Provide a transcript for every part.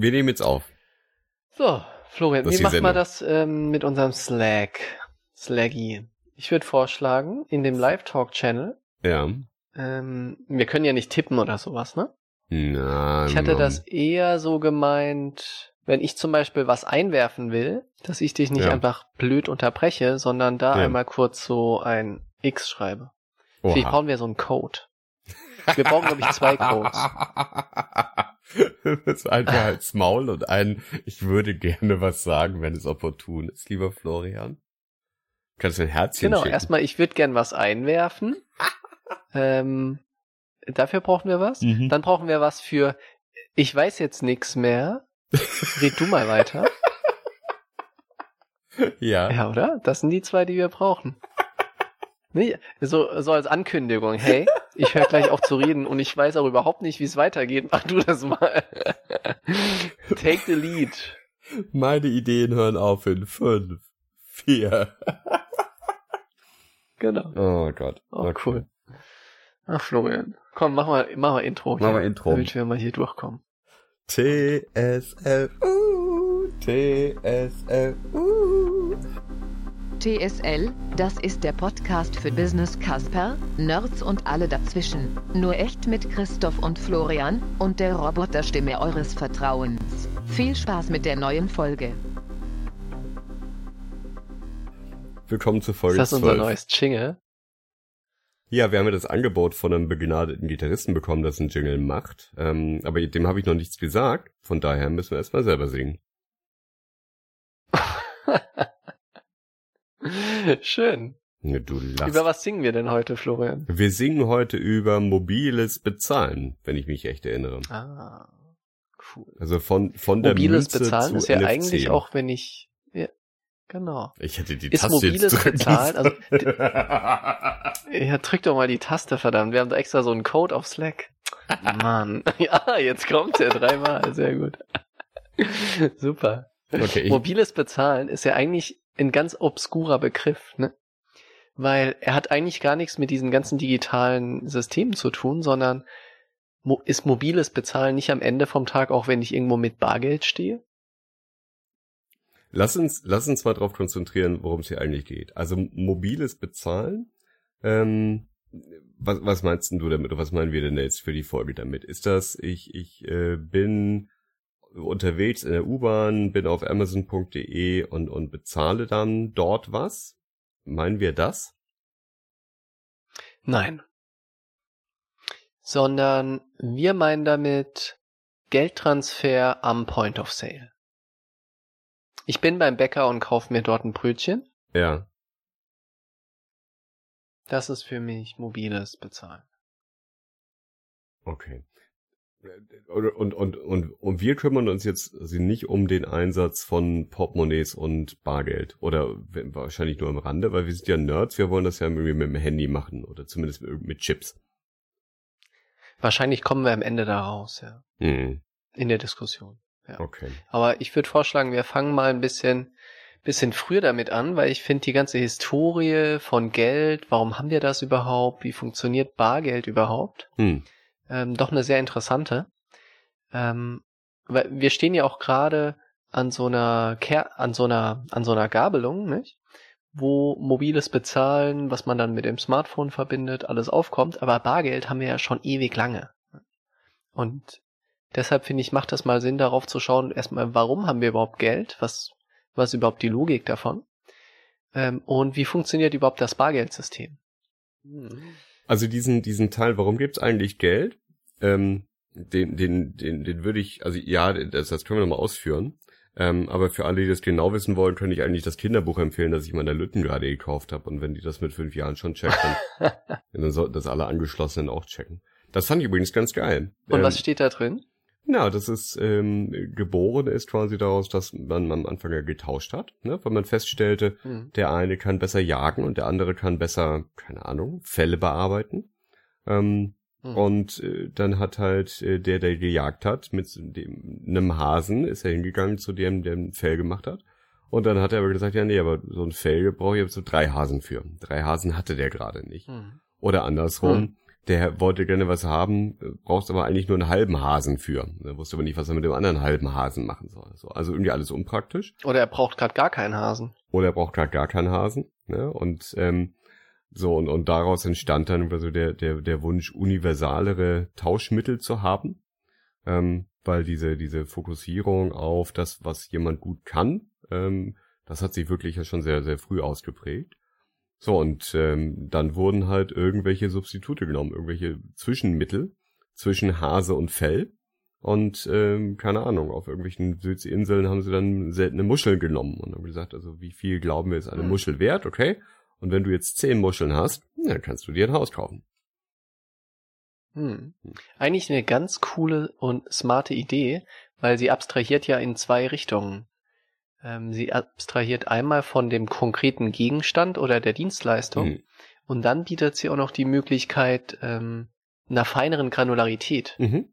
Wir nehmen jetzt auf. So, Florian, wie machen Sendung. das ähm, mit unserem Slack? Slaggy. Ich würde vorschlagen, in dem Live-Talk-Channel, Ja. ähm, wir können ja nicht tippen oder sowas, ne? Na, Ich hatte na. das eher so gemeint, wenn ich zum Beispiel was einwerfen will, dass ich dich nicht Ja. einfach blöd unterbreche, sondern da Ja. einmal kurz so ein X schreibe. Vielleicht Oha. brauchen wir so einen Code. Wir brauchen, glaube ich, zwei Codes. das ist einfach als Maul und ein, ich würde gerne was sagen, wenn es opportun ist, lieber Florian. Kannst du ein Herzchen Genau, schicken? erstmal, ich würde gern was einwerfen. ähm, dafür brauchen wir was. Mhm. Dann brauchen wir was für, ich weiß jetzt nix mehr. Red du mal weiter. ja. Ja, oder? Das sind die zwei, die wir brauchen. Nee, so, so als Ankündigung, hey, ich höre gleich auf zu reden und ich weiß auch überhaupt nicht, wie es weitergeht. Mach du das mal. Take the lead. Meine Ideen hören auf in fünf, vier. Genau. Oh Gott. Oh, Okay. cool. Ach, Florian. Komm, mach mal, mach mal Intro. Hier, wir Intro. Damit wir mal hier durchkommen. TSLU, TSLU. TSL, das ist der Podcast für Business Casper, Nerds und alle dazwischen. Nur echt mit Christoph und Florian und der Roboterstimme eures Vertrauens. Viel Spaß mit der neuen Folge. Willkommen zur Ist Folge das unser 12. neues Jingle? Ja, wir haben ja das Angebot von einem begnadeten Gitarristen bekommen, das einen Jingle macht. Ähm, aber dem habe ich noch nichts gesagt. Von daher müssen wir erstmal selber singen. Schön. Du lachst. Über was singen wir denn heute, Florian? Wir singen heute über mobiles Bezahlen, wenn ich mich echt erinnere. Ah, cool. Also von, von der Mobiles Münze Bezahlen zu ist ja NFC. eigentlich auch, wenn ich, ja, genau. Ich hätte die Ist Taste mobiles jetzt Bezahlen, also. Ja, drück doch mal die Taste, verdammt. Wir haben da extra so einen Code auf Slack. Mann. Ja, jetzt kommt er dreimal. Sehr gut. Super. okay, Mobiles Bezahlen ist ja eigentlich ein ganz obskurer Begriff, ne? Weil er hat eigentlich gar nichts mit diesen ganzen digitalen Systemen zu tun, sondern mo ist mobiles Bezahlen nicht am Ende vom Tag, auch wenn ich irgendwo mit Bargeld stehe? lass uns, lass uns mal drauf konzentrieren, worum es hier eigentlich geht. Also mobiles Bezahlen. Ähm, was, was meinst denn du damit? Oder was meinen wir denn jetzt für die Folge damit? Ist das, ich, ich äh, bin unterwegs in der U-Bahn, bin auf Amazon.de und, und bezahle dann dort was? Meinen wir das? Nein. Sondern wir meinen damit Geldtransfer am Point of Sale. Ich bin beim Bäcker und kaufe mir dort ein Brötchen. Ja. Das ist für mich mobiles Bezahlen. Okay. Und, und, und, und, wir kümmern uns jetzt also nicht um den Einsatz von Portemonnaies und Bargeld. Oder wahrscheinlich nur am Rande, weil wir sind ja Nerds, wir wollen das ja irgendwie mit dem Handy machen oder zumindest mit, Chips. Wahrscheinlich kommen wir am Ende da raus, ja. Hm, In der Diskussion. okay. Aber ich würde vorschlagen, wir fangen mal ein bisschen, bisschen früher damit an, weil ich finde die ganze Historie von Geld, warum haben wir das überhaupt, wie funktioniert Bargeld überhaupt, Hm, ähm, doch eine sehr interessante. Ähm, weil wir stehen ja auch gerade an so einer Ker an so einer an so einer Gabelung, nicht? Wo mobiles Bezahlen, was man dann mit dem Smartphone verbindet, alles aufkommt. Aber Bargeld haben wir ja schon ewig lange. Und deshalb finde ich, macht das mal Sinn, darauf zu schauen, erstmal, warum haben wir überhaupt Geld? Was was überhaupt die Logik davon? Ähm, und wie funktioniert überhaupt das Bargeldsystem? Also diesen, diesen Teil, warum gibt's eigentlich Geld? Ähm, den, den, den, den würde ich, also ja, das, das können wir nochmal ausführen. Ähm, aber für alle, die das genau wissen wollen, könnte ich eigentlich das Kinderbuch empfehlen, das ich meiner Lütten gerade gekauft habe. Und wenn die das mit fünf Jahren schon checkt, dann, dann sollten das alle Angeschlossenen auch checken. Das fand ich übrigens ganz geil. Und ähm, was steht da drin? Na, das ist ähm, geboren ist quasi daraus, dass man am Anfang ja getauscht hat, ne? weil man feststellte, Hm. der eine kann besser jagen und der andere kann besser, keine Ahnung, Fälle bearbeiten. Ähm, Hm. Und äh, dann hat halt äh, der, der gejagt hat, mit dem einem Hasen, ist er hingegangen zu dem, der ein Fell gemacht hat. Und dann hat er aber gesagt, ja nee, aber so ein Fell brauche ich jetzt so drei Hasen für. Drei Hasen hatte der gerade nicht. Hm. Oder andersrum, Hm. Der wollte gerne was haben, brauchst aber eigentlich nur einen halben Hasen für. Er wusste aber nicht, was er mit dem anderen halben Hasen machen soll. So, also irgendwie alles unpraktisch. Oder er braucht gerade gar keinen Hasen. Oder er braucht gerade gar keinen Hasen. Ne? Und ähm, so, und, und daraus entstand dann so der, der, der Wunsch, universalere Tauschmittel zu haben. Ähm, weil diese, diese Fokussierung auf das, was jemand gut kann, ähm, das hat sich wirklich ja schon sehr, sehr früh ausgeprägt. So, und ähm, dann wurden halt irgendwelche Substitute genommen, irgendwelche Zwischenmittel zwischen Hase und Fell. Und ähm, keine Ahnung, auf irgendwelchen Südseeinseln haben sie dann seltene Muscheln genommen und haben gesagt, also wie viel glauben wir ist eine hm. Muschel wert, okay? Und wenn du jetzt zehn Muscheln hast, dann kannst du dir ein Haus kaufen. Hm. Eigentlich eine ganz coole und smarte Idee, weil sie abstrahiert ja in zwei Richtungen. Ähm, sie abstrahiert einmal von dem konkreten Gegenstand oder der Dienstleistung mhm. und dann bietet sie auch noch die Möglichkeit ähm, einer feineren Granularität. Mhm.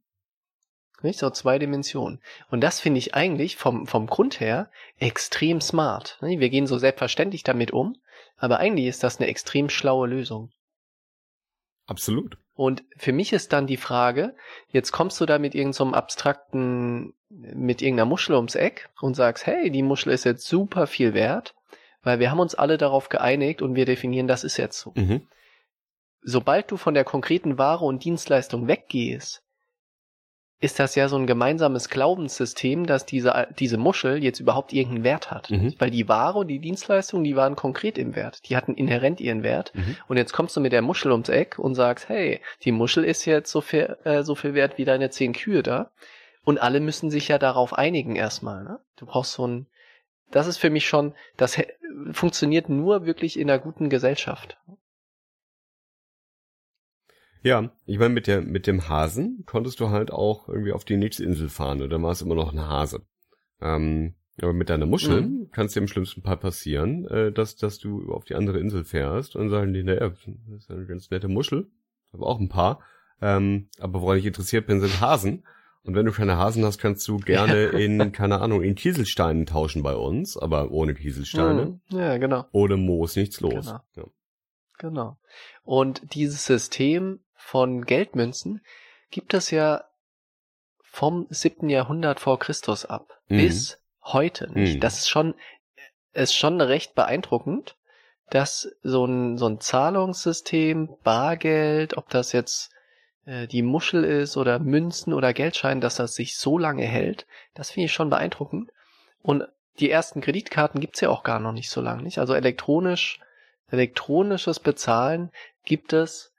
Nicht? So zwei Dimensionen. Und das finde ich eigentlich vom, vom Grund her extrem smart. Wir gehen so selbstverständlich damit um, aber eigentlich ist das eine extrem schlaue Lösung. Absolut. Und für mich ist dann die Frage, jetzt kommst du da mit irgendeinem so abstrakten, mit irgendeiner Muschel ums Eck und sagst, hey, die Muschel ist jetzt super viel wert, weil wir haben uns alle darauf geeinigt und wir definieren, das ist jetzt so. Mhm. Sobald du von der konkreten Ware und Dienstleistung weggehst, ist das ja so ein gemeinsames Glaubenssystem, dass diese, diese Muschel jetzt überhaupt irgendeinen Wert hat. Mhm. Weil die Ware und die Dienstleistung, die waren konkret im Wert. Die hatten inhärent ihren Wert. Mhm. Und jetzt kommst du mit der Muschel ums Eck und sagst, hey, die Muschel ist jetzt so viel, äh, so viel wert wie deine zehn Kühe da. Und alle müssen sich ja darauf einigen erstmal. Ne? Du brauchst so ein, das ist für mich schon, das funktioniert nur wirklich in einer guten Gesellschaft. Ja, ich meine, mit der, mit dem Hasen konntest du halt auch irgendwie auf die nächste Insel fahren, oder war es immer noch ein Hase. Ähm, aber mit deiner Muschel mhm. kann es dir im schlimmsten Fall passieren, äh, dass, dass du auf die andere Insel fährst und sagen die, naja, das ist eine ganz nette Muschel, aber auch ein paar. Ähm, aber woran ich interessiert bin, sind Hasen. Und wenn du keine Hasen hast, kannst du gerne in, keine Ahnung, in Kieselsteinen tauschen bei uns, aber ohne Kieselsteine. Mhm. Ja, genau. Ohne Moos nichts los. Genau. Ja. genau. Und dieses System von Geldmünzen gibt es ja vom siebten Jahrhundert vor Christus ab mhm. bis heute nicht. Mhm. Das ist schon, ist schon recht beeindruckend, dass so ein, so ein Zahlungssystem, Bargeld, ob das jetzt äh, die Muschel ist oder Münzen oder Geldschein, dass das sich so lange hält, das finde ich schon beeindruckend. Und die ersten Kreditkarten gibt's ja auch gar noch nicht so lange, nicht? Also elektronisch, elektronisches Bezahlen gibt es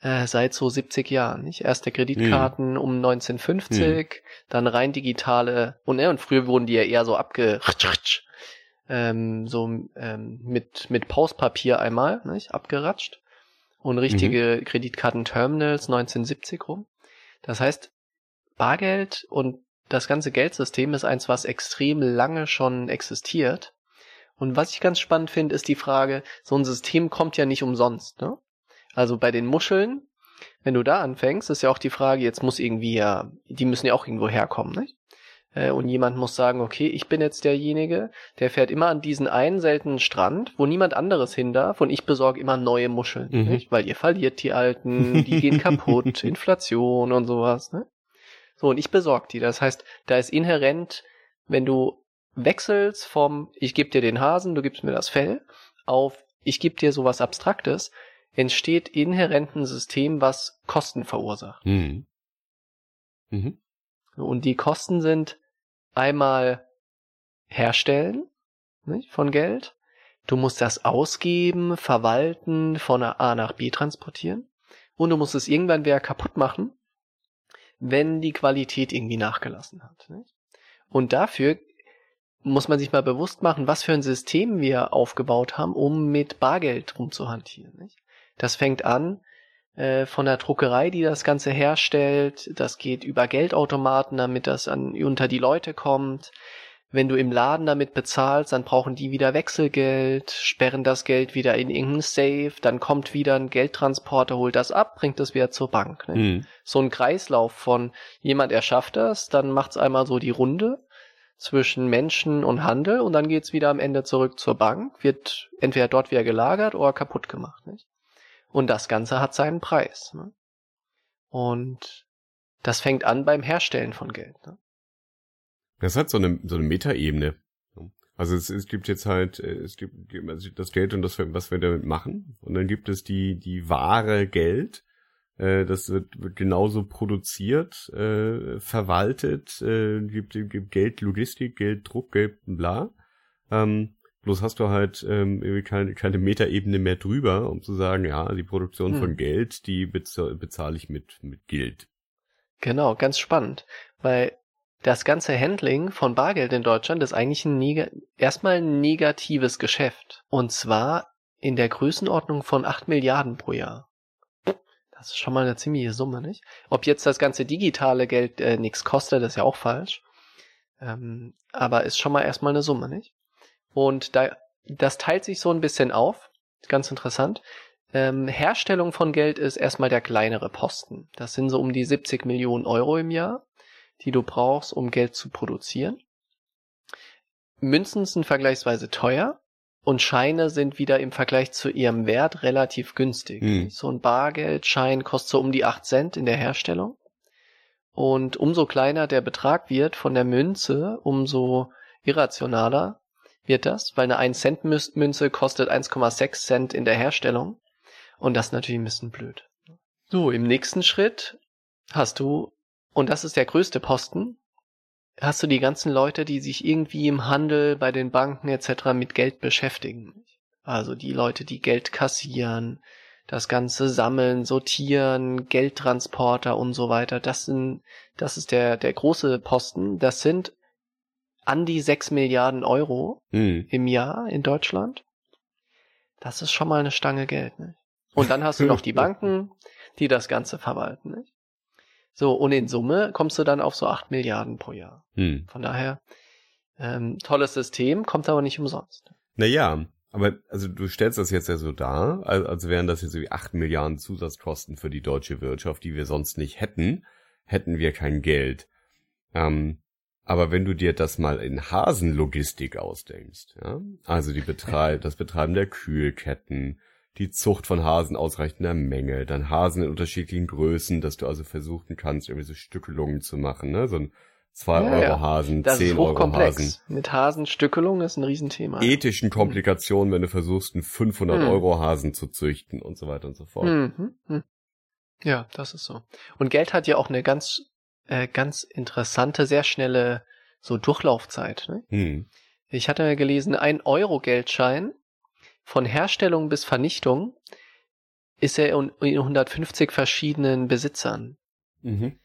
äh, seit so 70 Jahren, nicht? Erste Kreditkarten mhm. um 1950, mhm. dann rein digitale und, ne, und früher wurden die ja eher so abge ähm, so ähm, mit mit Pauspapier einmal, nicht? abgeratscht und richtige mhm. Kreditkartenterminals 1970 rum. Das heißt, Bargeld und das ganze Geldsystem ist eins, was extrem lange schon existiert. Und was ich ganz spannend finde, ist die Frage, so ein System kommt ja nicht umsonst. Ne? Also bei den Muscheln, wenn du da anfängst, ist ja auch die Frage, jetzt muss irgendwie ja, die müssen ja auch irgendwo herkommen, nicht? Äh, und jemand muss sagen, okay, ich bin jetzt derjenige, der fährt immer an diesen einen seltenen Strand, wo niemand anderes hin darf und ich besorge immer neue Muscheln, mhm. nicht? Weil ihr verliert die alten, die gehen kaputt, Inflation und sowas, ne? So, und ich besorge die. Das heißt, da ist inhärent, wenn du wechselst vom, ich gebe dir den Hasen, du gibst mir das Fell, auf, ich gebe dir sowas Abstraktes, entsteht inhärent ein System, was Kosten verursacht. Mhm. Mhm. Und die Kosten sind einmal herstellen nicht, von Geld. Du musst das ausgeben, verwalten, von A nach B transportieren. Und du musst es irgendwann wieder kaputt machen, wenn die Qualität irgendwie nachgelassen hat. Nicht? Und dafür muss man sich mal bewusst machen, was für ein System wir aufgebaut haben, um mit Bargeld rumzuhantieren. Nicht? Das fängt an äh, von der Druckerei, die das Ganze herstellt. Das geht über Geldautomaten, damit das an, unter die Leute kommt. Wenn du im Laden damit bezahlst, dann brauchen die wieder Wechselgeld, sperren das Geld wieder in irgendeinen Safe, dann kommt wieder ein Geldtransporter, holt das ab, bringt das wieder zur Bank. Ne? Mhm. So ein Kreislauf von jemand erschafft das, dann macht's einmal so die Runde zwischen Menschen und Handel und dann geht's wieder am Ende zurück zur Bank, wird entweder dort wieder gelagert oder kaputt gemacht. Nicht? Und das Ganze hat seinen Preis. Ne? Und das fängt an beim Herstellen von Geld. Ne? Das hat so eine, so eine Metaebene. Also es, es gibt jetzt halt, äh, es gibt also das Geld und das, was wir damit machen. Und dann gibt es die, die wahre Geld. Äh, das wird, wird genauso produziert, äh, verwaltet, äh, gibt, gibt Geld, Logistik, Geld, Druck, Geld, bla. Ähm, bloß hast du halt ähm, irgendwie keine, keine Metaebene mehr drüber, um zu sagen, ja, die Produktion hm. von Geld, die bezahle bezahl ich mit, mit Geld. Genau, ganz spannend, weil das ganze Handling von Bargeld in Deutschland ist eigentlich ein neg erstmal ein negatives Geschäft. Und zwar in der Größenordnung von 8 Milliarden pro Jahr. Das ist schon mal eine ziemliche Summe, nicht? Ob jetzt das ganze digitale Geld äh, nichts kostet, ist ja auch falsch. Ähm, aber ist schon mal erstmal eine Summe, nicht? Und da, das teilt sich so ein bisschen auf. Ganz interessant. Ähm, Herstellung von Geld ist erstmal der kleinere Posten. Das sind so um die 70 Millionen Euro im Jahr die du brauchst, um Geld zu produzieren. Münzen sind vergleichsweise teuer und Scheine sind wieder im Vergleich zu ihrem Wert relativ günstig. Hm. So ein Bargeldschein kostet so um die 8 Cent in der Herstellung. Und umso kleiner der Betrag wird von der Münze, umso irrationaler wird das, weil eine 1 Cent Münze kostet 1,6 Cent in der Herstellung. Und das natürlich ein bisschen blöd. So, im nächsten Schritt hast du und das ist der größte Posten, hast du die ganzen Leute, die sich irgendwie im Handel, bei den Banken etc. mit Geld beschäftigen. Also die Leute, die Geld kassieren, das Ganze sammeln, sortieren, Geldtransporter und so weiter. Das sind, das ist der, der große Posten. Das sind an die sechs Milliarden Euro hm. im Jahr in Deutschland. Das ist schon mal eine Stange Geld, nicht? Und dann hast du noch die Banken, die das Ganze verwalten, nicht? So, und in Summe kommst du dann auf so acht Milliarden pro Jahr. Hm. Von daher, ähm, tolles System, kommt aber nicht umsonst. Naja, aber also du stellst das jetzt ja so dar, als, als wären das jetzt so wie acht Milliarden Zusatzkosten für die deutsche Wirtschaft, die wir sonst nicht hätten, hätten wir kein Geld. Ähm, aber wenn du dir das mal in Hasenlogistik ausdenkst, ja, also die Betreib das Betreiben der Kühlketten, die Zucht von Hasen ausreichender Menge, dann Hasen in unterschiedlichen Größen, dass du also versuchen kannst, irgendwie so Stückelungen zu machen, ne? So ein 2 ja, Euro. Hasen, das 10 Euro Hasen. Mit Hasenstückelung ist ein Riesenthema. Ethischen Komplikationen, wenn du versuchst, einen 500 hm. Euro Hasen zu züchten und so weiter und so fort. Hm, hm, ja, das ist so. Und Geld hat ja auch eine ganz, äh, ganz interessante, sehr schnelle so Durchlaufzeit. Ne? Hm. Ich hatte gelesen, ein Euro Geldschein von Herstellung bis Vernichtung ist er in 150 verschiedenen Besitzern. Mhm.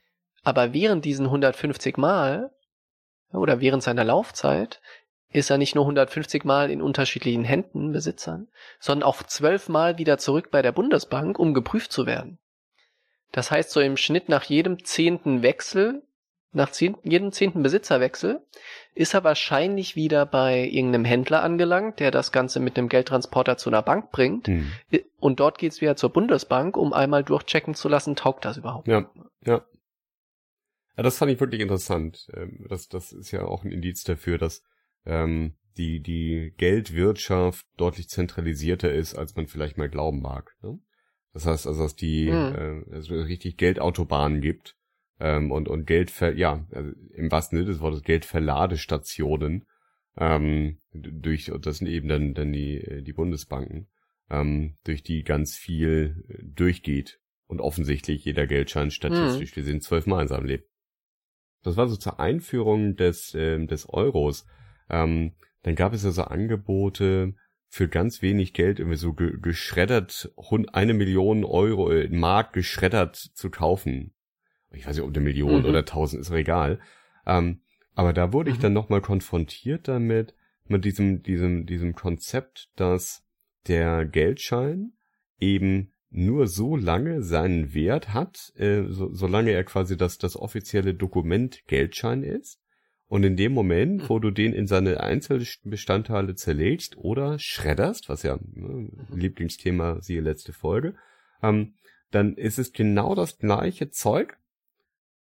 Aber während diesen 150 Mal oder während seiner Laufzeit ist er nicht nur 150 Mal in unterschiedlichen Händen Besitzern, sondern auch zwölf Mal wieder zurück bei der Bundesbank, um geprüft zu werden. Das heißt, so im Schnitt nach jedem zehnten Wechsel nach zehn, jedem zehnten Besitzerwechsel ist er wahrscheinlich wieder bei irgendeinem Händler angelangt, der das Ganze mit einem Geldtransporter zu einer Bank bringt. Hm. Und dort geht's wieder zur Bundesbank, um einmal durchchecken zu lassen, taugt das überhaupt. Ja, ja. Ja, das fand ich wirklich interessant. Ähm, das, das ist ja auch ein Indiz dafür, dass ähm, die, die Geldwirtschaft deutlich zentralisierter ist, als man vielleicht mal glauben mag. Ne? Das heißt also, dass die mhm. äh, also richtig Geldautobahnen gibt ähm, und, und Geld ver, ja, also im wahrsten Sinne des Wortes Geldverladestationen ähm, durch, das sind eben dann, dann die, die Bundesbanken, ähm, durch die ganz viel durchgeht und offensichtlich jeder Geldschein statistisch mhm. gesehen zwölfmal in seinem Leben. Das war so zur Einführung des, ähm, des Euros. Ähm, dann gab es ja so Angebote für ganz wenig Geld irgendwie so ge geschreddert, eine Million Euro in Mark geschreddert zu kaufen ich weiß nicht, ob eine Million mhm. oder tausend ist egal. Ähm, aber da wurde mhm. ich dann nochmal konfrontiert damit, mit diesem, diesem, diesem Konzept, dass der Geldschein eben nur so lange seinen Wert hat, äh, so, solange er quasi das, das offizielle Dokument Geldschein ist. Und in dem Moment, mhm. wo du den in seine Einzelbestandteile zerlegst oder schredderst, was ja ne, Lieblingsthema, siehe letzte Folge, ähm, dann ist es genau das gleiche Zeug,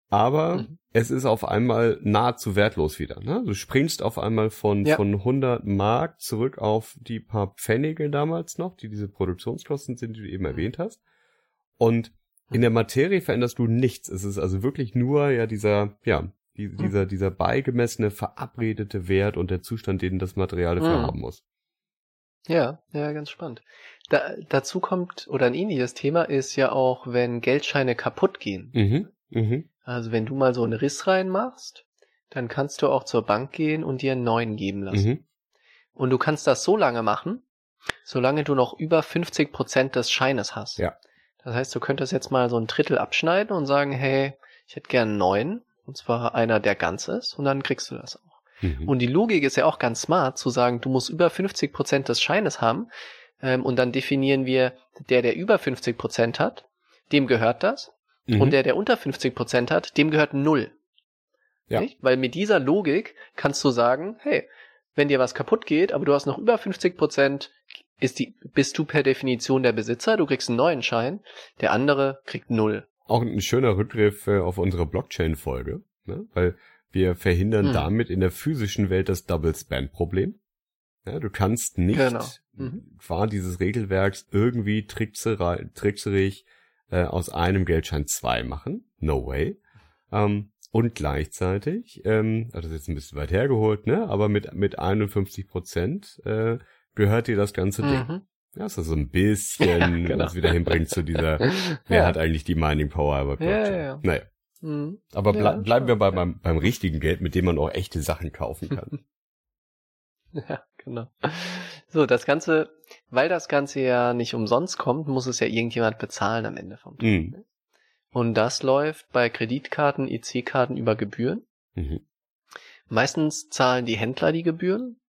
aber mhm. es ist auf einmal nahezu wertlos wieder. Ne? Du springst auf einmal von, ja. von 100 Mark zurück auf die paar Pfennige damals noch, die diese Produktionskosten sind, die du eben mhm. erwähnt hast. Und In der Materie veränderst du nichts. Es ist also wirklich nur ja dieser, ja, die, Hm. dieser, dieser beigemessene, verabredete Wert und der Zustand, den das Material dafür Mhm. haben muss. Ja, ja, ganz spannend. Da, dazu kommt, oder ein ähnliches Thema ist ja auch, wenn Geldscheine kaputt gehen. Mhm. Mhm. Also wenn du mal so einen Riss reinmachst, dann kannst du auch zur Bank gehen und dir einen neuen geben lassen. Mhm. Und du kannst das so lange machen, solange du noch über 50 Prozent des Scheines hast. Ja. Das heißt, du könntest jetzt mal so ein Drittel abschneiden und sagen, hey, ich hätte gern einen neuen, und zwar einer, der ganz ist, und dann kriegst du das auch. Mhm. Und die Logik ist ja auch ganz smart, zu sagen, du musst über 50 Prozent des Scheines haben, ähm, und dann definieren wir, der, der über 50 Prozent hat, dem gehört das, Mhm. und der, der unter 50 Prozent hat, dem gehört null. Ja. Nicht? Weil mit dieser Logik kannst du sagen, hey, wenn dir was kaputt geht, aber du hast noch über 50 Prozent, ist die, bist du per Definition der Besitzer, du kriegst einen neuen Schein, der andere kriegt null. Auch ein schöner Rückgriff äh, auf unsere Blockchain-Folge, ne? weil wir verhindern Mhm. damit in der physischen Welt das Double-Spend-Problem. Ja, du kannst nicht Genau. Mhm. qua dieses Regelwerks irgendwie trickserig äh, aus einem Geldschein zwei machen. No way. Ähm, und gleichzeitig, ähm, also das ist jetzt ein bisschen weit hergeholt, ne? aber mit, mit 51 Prozent äh, gehört dir das ganze Ding. Ja, ist also ein bisschen, Ja, genau. was wieder hinbringt zu dieser, wer Ja. hat eigentlich die Mining Power Ja, Blockchain? ja, ja. Naja, Mhm. aber ble bleiben wir bei, beim, beim richtigen Geld, mit dem man auch echte Sachen kaufen kann. Ja, genau. So, das Ganze, weil das Ganze ja nicht umsonst kommt, muss es ja irgendjemand bezahlen am Ende vom Tag. Mhm. Und das läuft bei Kreditkarten, EC-Karten über Gebühren. Mhm. Meistens zahlen die Händler die Gebühren.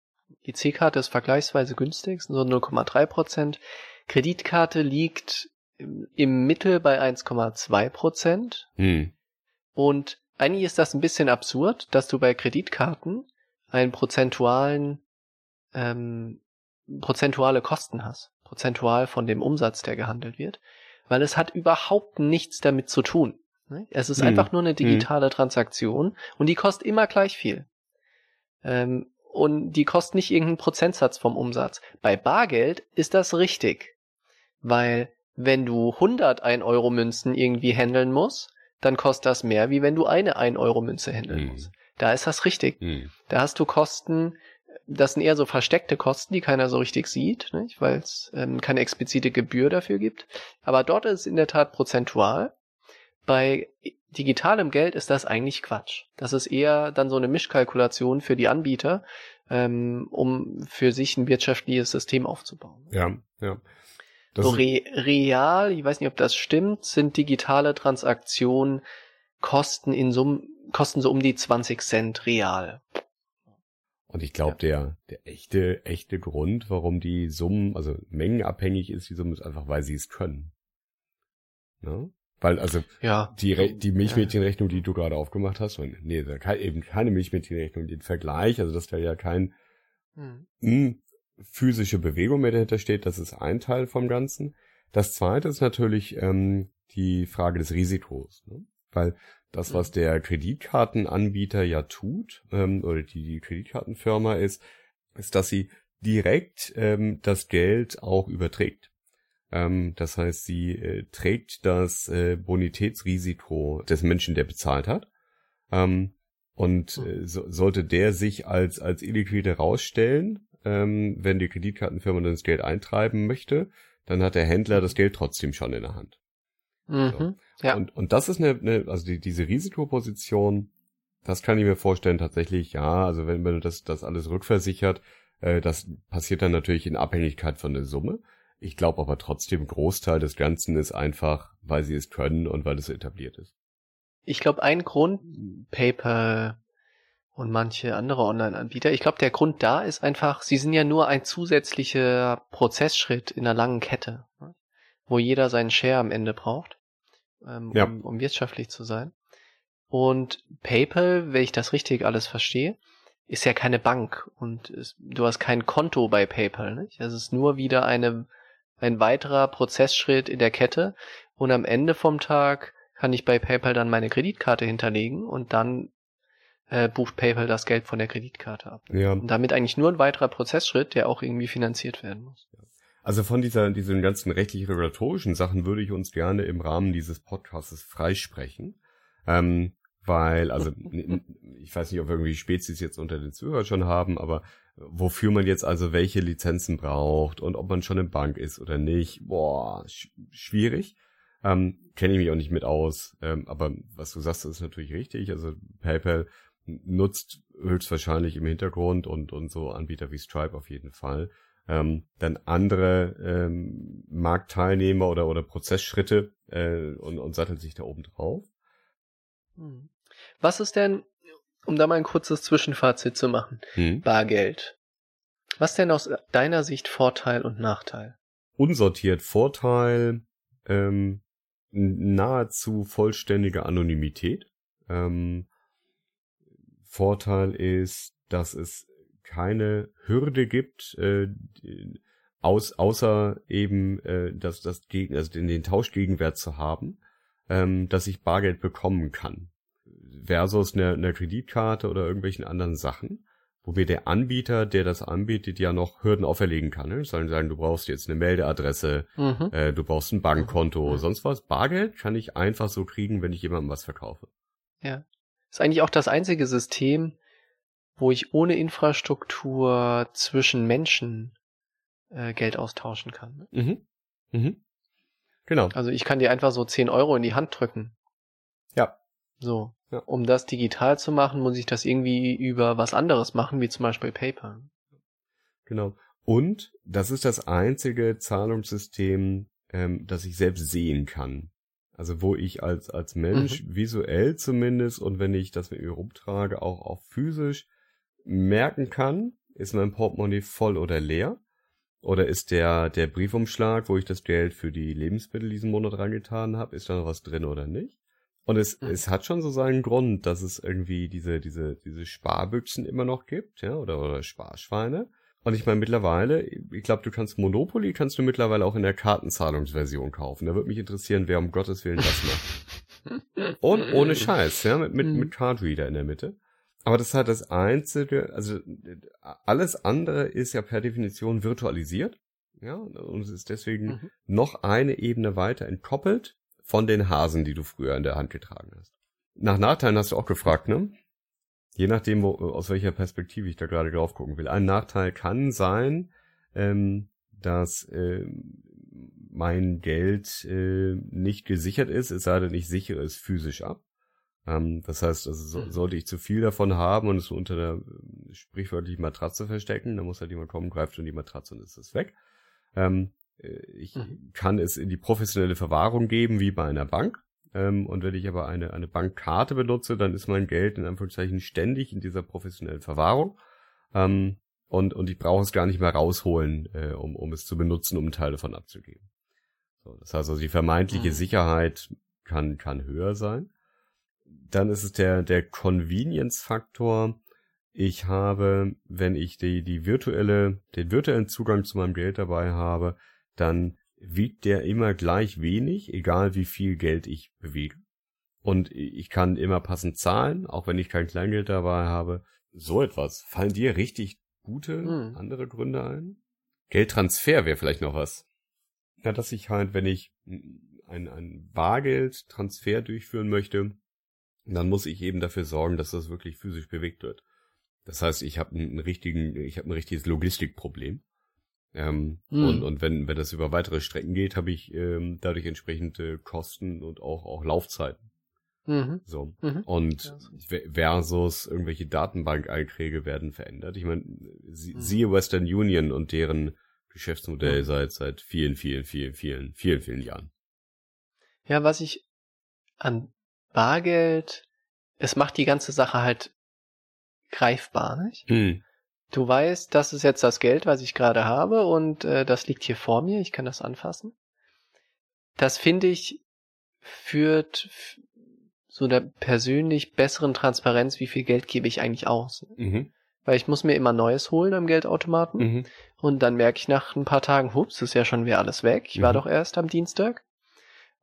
EC-Karte ist vergleichsweise günstig, so 0,3 Prozent. Kreditkarte liegt im, im Mittel bei 1,2 Prozent. Mhm. Und eigentlich ist das ein bisschen absurd, dass du bei Kreditkarten einen prozentualen, ähm, prozentuale Kosten hast. Prozentual von dem Umsatz, der gehandelt wird. Weil es hat überhaupt nichts damit zu tun. ne? Es ist Mhm. einfach nur eine digitale Transaktion und die kostet immer gleich viel. Ähm, und die kostet nicht irgendeinen Prozentsatz vom Umsatz. Bei Bargeld ist das richtig. Weil wenn du 100 1-Euro-Münzen irgendwie handeln musst, dann kostet das mehr, wie wenn du eine 1-Euro-Münze handeln Mhm. musst. Da ist das richtig. Mhm. Da hast du Kosten, das sind eher so versteckte Kosten, die keiner so richtig sieht, weil es ähm, keine explizite Gebühr dafür gibt. Aber dort ist es in der Tat prozentual. Bei digitalem Geld ist das eigentlich Quatsch. Das ist eher dann so eine Mischkalkulation für die Anbieter, ähm, um für sich ein wirtschaftliches System aufzubauen. Ja, ja. Das So re real, ich weiß nicht, ob das stimmt, sind digitale Transaktionen Kosten in Summe, kosten so um die 20 Cent real. Und ich glaube, der, der echte, echte Grund, warum die Summen, also mengenabhängig ist, die Summe ist einfach, weil sie es können. Ne? Weil, also, Ja. die, Re die Milchmädchenrechnung, die du gerade aufgemacht hast, und nee, eben keine Milchmädchenrechnung, den Vergleich, also dass da ja kein Hm. mh, physische Bewegung mehr dahinter steht, das ist ein Teil vom Ganzen. Das zweite ist natürlich ähm, die Frage des Risikos. Ne? Weil das, was der Kreditkartenanbieter ja tut, ähm, oder die, die Kreditkartenfirma ist, ist, dass sie direkt ähm, das Geld auch überträgt. Ähm, das heißt, sie äh, trägt das äh, Bonitätsrisiko des Menschen, der bezahlt hat. Ähm, und äh, so, sollte der sich als, als illiquide rausstellen, ähm, wenn die Kreditkartenfirma dann das Geld eintreiben möchte, dann hat der Händler das Geld trotzdem schon in der Hand. Mhm. Ja. Und, und das ist eine, eine also die, diese Risikoposition, das kann ich mir vorstellen, tatsächlich, ja, also wenn man das, das alles rückversichert, äh, das passiert dann natürlich in Abhängigkeit von der Summe. Ich glaube aber trotzdem, Großteil des Ganzen ist einfach, weil sie es können und weil es etabliert ist. Ich glaube, ein Grund, PayPal und manche andere Online-Anbieter, ich glaube, der Grund da ist einfach, sie sind ja nur ein zusätzlicher Prozessschritt in einer langen Kette, ne? wo jeder seinen Share am Ende braucht, ähm, Ja. um, um wirtschaftlich zu sein. Und PayPal, wenn ich das richtig alles verstehe, ist ja keine Bank und es, du hast kein Konto bei PayPal. Nicht? Es ist nur wieder eine, ein weiterer Prozessschritt in der Kette und am Ende vom Tag kann ich bei PayPal dann meine Kreditkarte hinterlegen und dann äh, bucht PayPal das Geld von der Kreditkarte ab. Ja, Und damit eigentlich nur ein weiterer Prozessschritt, der auch irgendwie finanziert werden muss. Also von dieser, diesen ganzen rechtlich-regulatorischen Sachen würde ich uns gerne im Rahmen dieses Podcasts freisprechen. Ähm, weil, also ich weiß nicht, ob wir irgendwie Spezies jetzt unter den Zuhörern schon haben, aber wofür man jetzt also welche Lizenzen braucht und ob man schon im Bank ist oder nicht, boah, sch schwierig. Ähm, Kenne ich mich auch nicht mit aus, ähm, aber was du sagst, ist natürlich richtig. Also PayPal nutzt höchstwahrscheinlich im Hintergrund und, und so Anbieter wie Stripe auf jeden Fall. Ähm, dann andere ähm, Marktteilnehmer oder, oder Prozessschritte äh, und, und sattelt sich da oben drauf. Hm. Was ist denn, um da mal ein kurzes Zwischenfazit zu machen, hm? Bargeld? Was denn aus deiner Sicht Vorteil und Nachteil? Unsortiert Vorteil, ähm, nahezu vollständige Anonymität. Ähm, Vorteil ist, dass es keine Hürde gibt, äh, aus, außer eben äh, dass das gegen, also den, den Tauschgegenwert zu haben, ähm, dass ich Bargeld bekommen kann. Versus eine, eine Kreditkarte oder irgendwelchen anderen Sachen, wo mir der Anbieter, der das anbietet, ja noch Hürden auferlegen kann. Ne? Sollen sagen, du brauchst jetzt eine Meldeadresse, mhm. äh, du brauchst ein Bankkonto, mhm. sonst was. Bargeld kann ich einfach so kriegen, wenn ich jemandem was verkaufe. Ja. Ist eigentlich auch das einzige System, wo ich ohne Infrastruktur zwischen Menschen äh, Geld austauschen kann. Ne? Mhm. Mhm. Genau. Also ich kann dir einfach so 10 Euro in die Hand drücken. Ja. So. Ja. Um das digital zu machen, muss ich das irgendwie über was anderes machen, wie zum Beispiel PayPal. Genau. Und das ist das einzige Zahlungssystem, ähm, das ich selbst sehen kann. Also wo ich als, als Mensch mhm. visuell zumindest und wenn ich das mit mir rumtrage, auch, auch physisch merken kann, ist mein Portemonnaie voll oder leer. Oder ist der, der Briefumschlag, wo ich das Geld für die Lebensmittel diesen Monat reingetan habe, ist da noch was drin oder nicht? Und es, mhm. es hat schon so seinen Grund, dass es irgendwie diese, diese, diese Sparbüchsen immer noch gibt, ja, oder, oder Sparschweine. Und ich meine, mittlerweile, ich glaube, du kannst Monopoly kannst du mittlerweile auch in der Kartenzahlungsversion kaufen. Da würde mich interessieren, wer um Gottes Willen das macht. Und ohne Scheiß, ja, mit, mit, mit mhm. Cardreader in der Mitte. Aber das ist halt das einzige, also alles andere ist ja per Definition virtualisiert. Ja, und es ist deswegen mhm. noch eine Ebene weiter entkoppelt von den Hasen, die du früher in der Hand getragen hast. Nach Nachteilen hast du auch gefragt, ne? Je nachdem, wo, aus welcher Perspektive ich da gerade drauf gucken will. Ein Nachteil kann sein, ähm, dass äh, mein Geld äh, nicht gesichert ist, es sei denn, ich sichere es physisch ab. Ähm, das heißt, also so, mhm. sollte ich zu viel davon haben und es unter der äh, sprichwörtlichen Matratze verstecken, dann muss halt jemand kommen, greift schon die Matratze und ist es weg. Ähm, äh, ich mhm. kann es in die professionelle Verwahrung geben, wie bei einer Bank. Ähm, und wenn ich aber eine, eine Bankkarte benutze, dann ist mein Geld in Anführungszeichen ständig in dieser professionellen Verwahrung. Ähm, und, und ich brauche es gar nicht mehr rausholen, äh, um, um es zu benutzen, um Teile davon abzugeben. So, das heißt also, die vermeintliche mhm. Sicherheit kann, kann höher sein. Dann ist es der, der Convenience-Faktor. Ich habe, wenn ich die, die virtuelle, den virtuellen Zugang zu meinem Geld dabei habe, dann wiegt der immer gleich wenig, egal wie viel Geld ich bewege. Und ich kann immer passend zahlen, auch wenn ich kein Kleingeld dabei habe. So etwas. Fallen dir richtig gute hm. andere Gründe ein? Geldtransfer wäre vielleicht noch was. Ja, dass ich halt, wenn ich ein, ein Bargeldtransfer durchführen möchte, dann muss ich eben dafür sorgen, dass das wirklich physisch bewegt wird. Das heißt, ich habe einen richtigen, ich habe ein richtiges Logistikproblem. Ähm, mhm. und, und wenn, wenn das über weitere Strecken geht, habe ich ähm, dadurch entsprechende Kosten und auch, auch Laufzeiten. Mhm. So. Mhm. Und ja, versus irgendwelche Datenbank-Einträge werden verändert. Ich meine, sie, mhm. siehe Western Union und deren Geschäftsmodell mhm. seit, seit vielen, vielen, vielen, vielen, vielen, vielen Jahren. Ja, was ich an Bargeld, es macht die ganze Sache halt greifbar, nicht? Mhm. Du weißt, das ist jetzt das Geld, was ich gerade habe und äh, das liegt hier vor mir, ich kann das anfassen. Das finde ich führt so der persönlich besseren Transparenz, wie viel Geld gebe ich eigentlich aus. Mhm. Weil ich muss mir immer Neues holen am Geldautomaten mhm. und dann merke ich nach ein paar Tagen, hups, ist ja schon wieder alles weg. Ich mhm. war doch erst am Dienstag.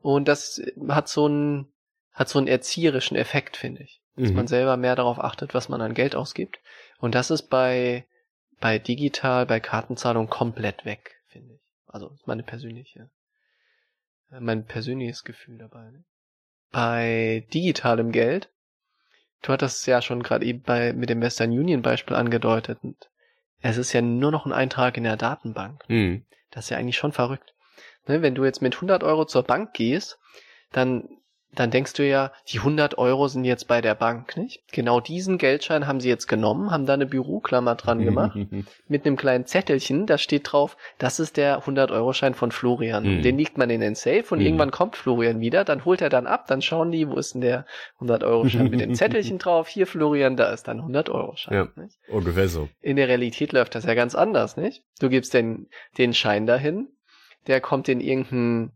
Und das hat so einen, hat so einen erzieherischen Effekt, finde ich. Dass man mhm. selber mehr darauf achtet, was man an Geld ausgibt. Und das ist bei, bei digital, bei Kartenzahlung komplett weg, finde ich. Also meine persönliche, äh, mein persönliches Gefühl dabei. Ne? Bei digitalem Geld, du hattest es ja schon gerade eben bei mit dem Western Union Beispiel angedeutet. Es ist ja nur noch ein Eintrag in der Datenbank. Mhm. Das ist ja eigentlich schon verrückt. Ne, wenn du jetzt mit 100 Euro zur Bank gehst, dann dann denkst du ja, die 100 Euro sind jetzt bei der Bank, nicht? Genau diesen Geldschein haben sie jetzt genommen, haben da eine Büroklammer dran gemacht, mit einem kleinen Zettelchen, da steht drauf, das ist der 100-Euro-Schein von Florian. Mhm. Den legt man in den Safe und Mhm. irgendwann kommt Florian wieder, dann holt er dann ab, dann schauen die, wo ist denn der 100-Euro-Schein mit dem Zettelchen drauf? Hier, Florian, da ist dein 100-Euro-Schein. Ja. nicht? Ungefähr so. In der Realität läuft das ja ganz anders, nicht? Du gibst den, den Schein dahin, der kommt in irgendein,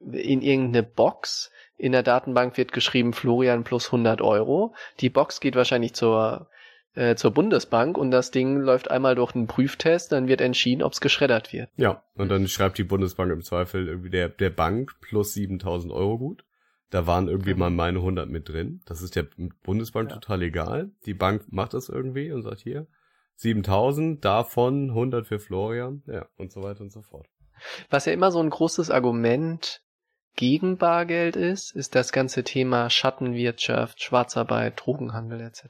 in irgendeine Box. In der Datenbank wird geschrieben Florian plus 100 Euro. Die Box geht wahrscheinlich zur, äh, zur Bundesbank und das Ding läuft einmal durch einen Prüftest, dann wird entschieden, ob es geschreddert wird. Ja, und dann schreibt die Bundesbank im Zweifel irgendwie der, der Bank plus 7000 Euro gut. Da waren irgendwie mal meine 100 mit drin. Das ist der Bundesbank Ja. total egal. Die Bank macht das irgendwie und sagt hier 7000, davon 100 für Florian, ja, und so weiter und so fort. Was ja immer so ein großes Argument gegen Bargeld ist, ist das ganze Thema Schattenwirtschaft, Schwarzarbeit, Drogenhandel etc.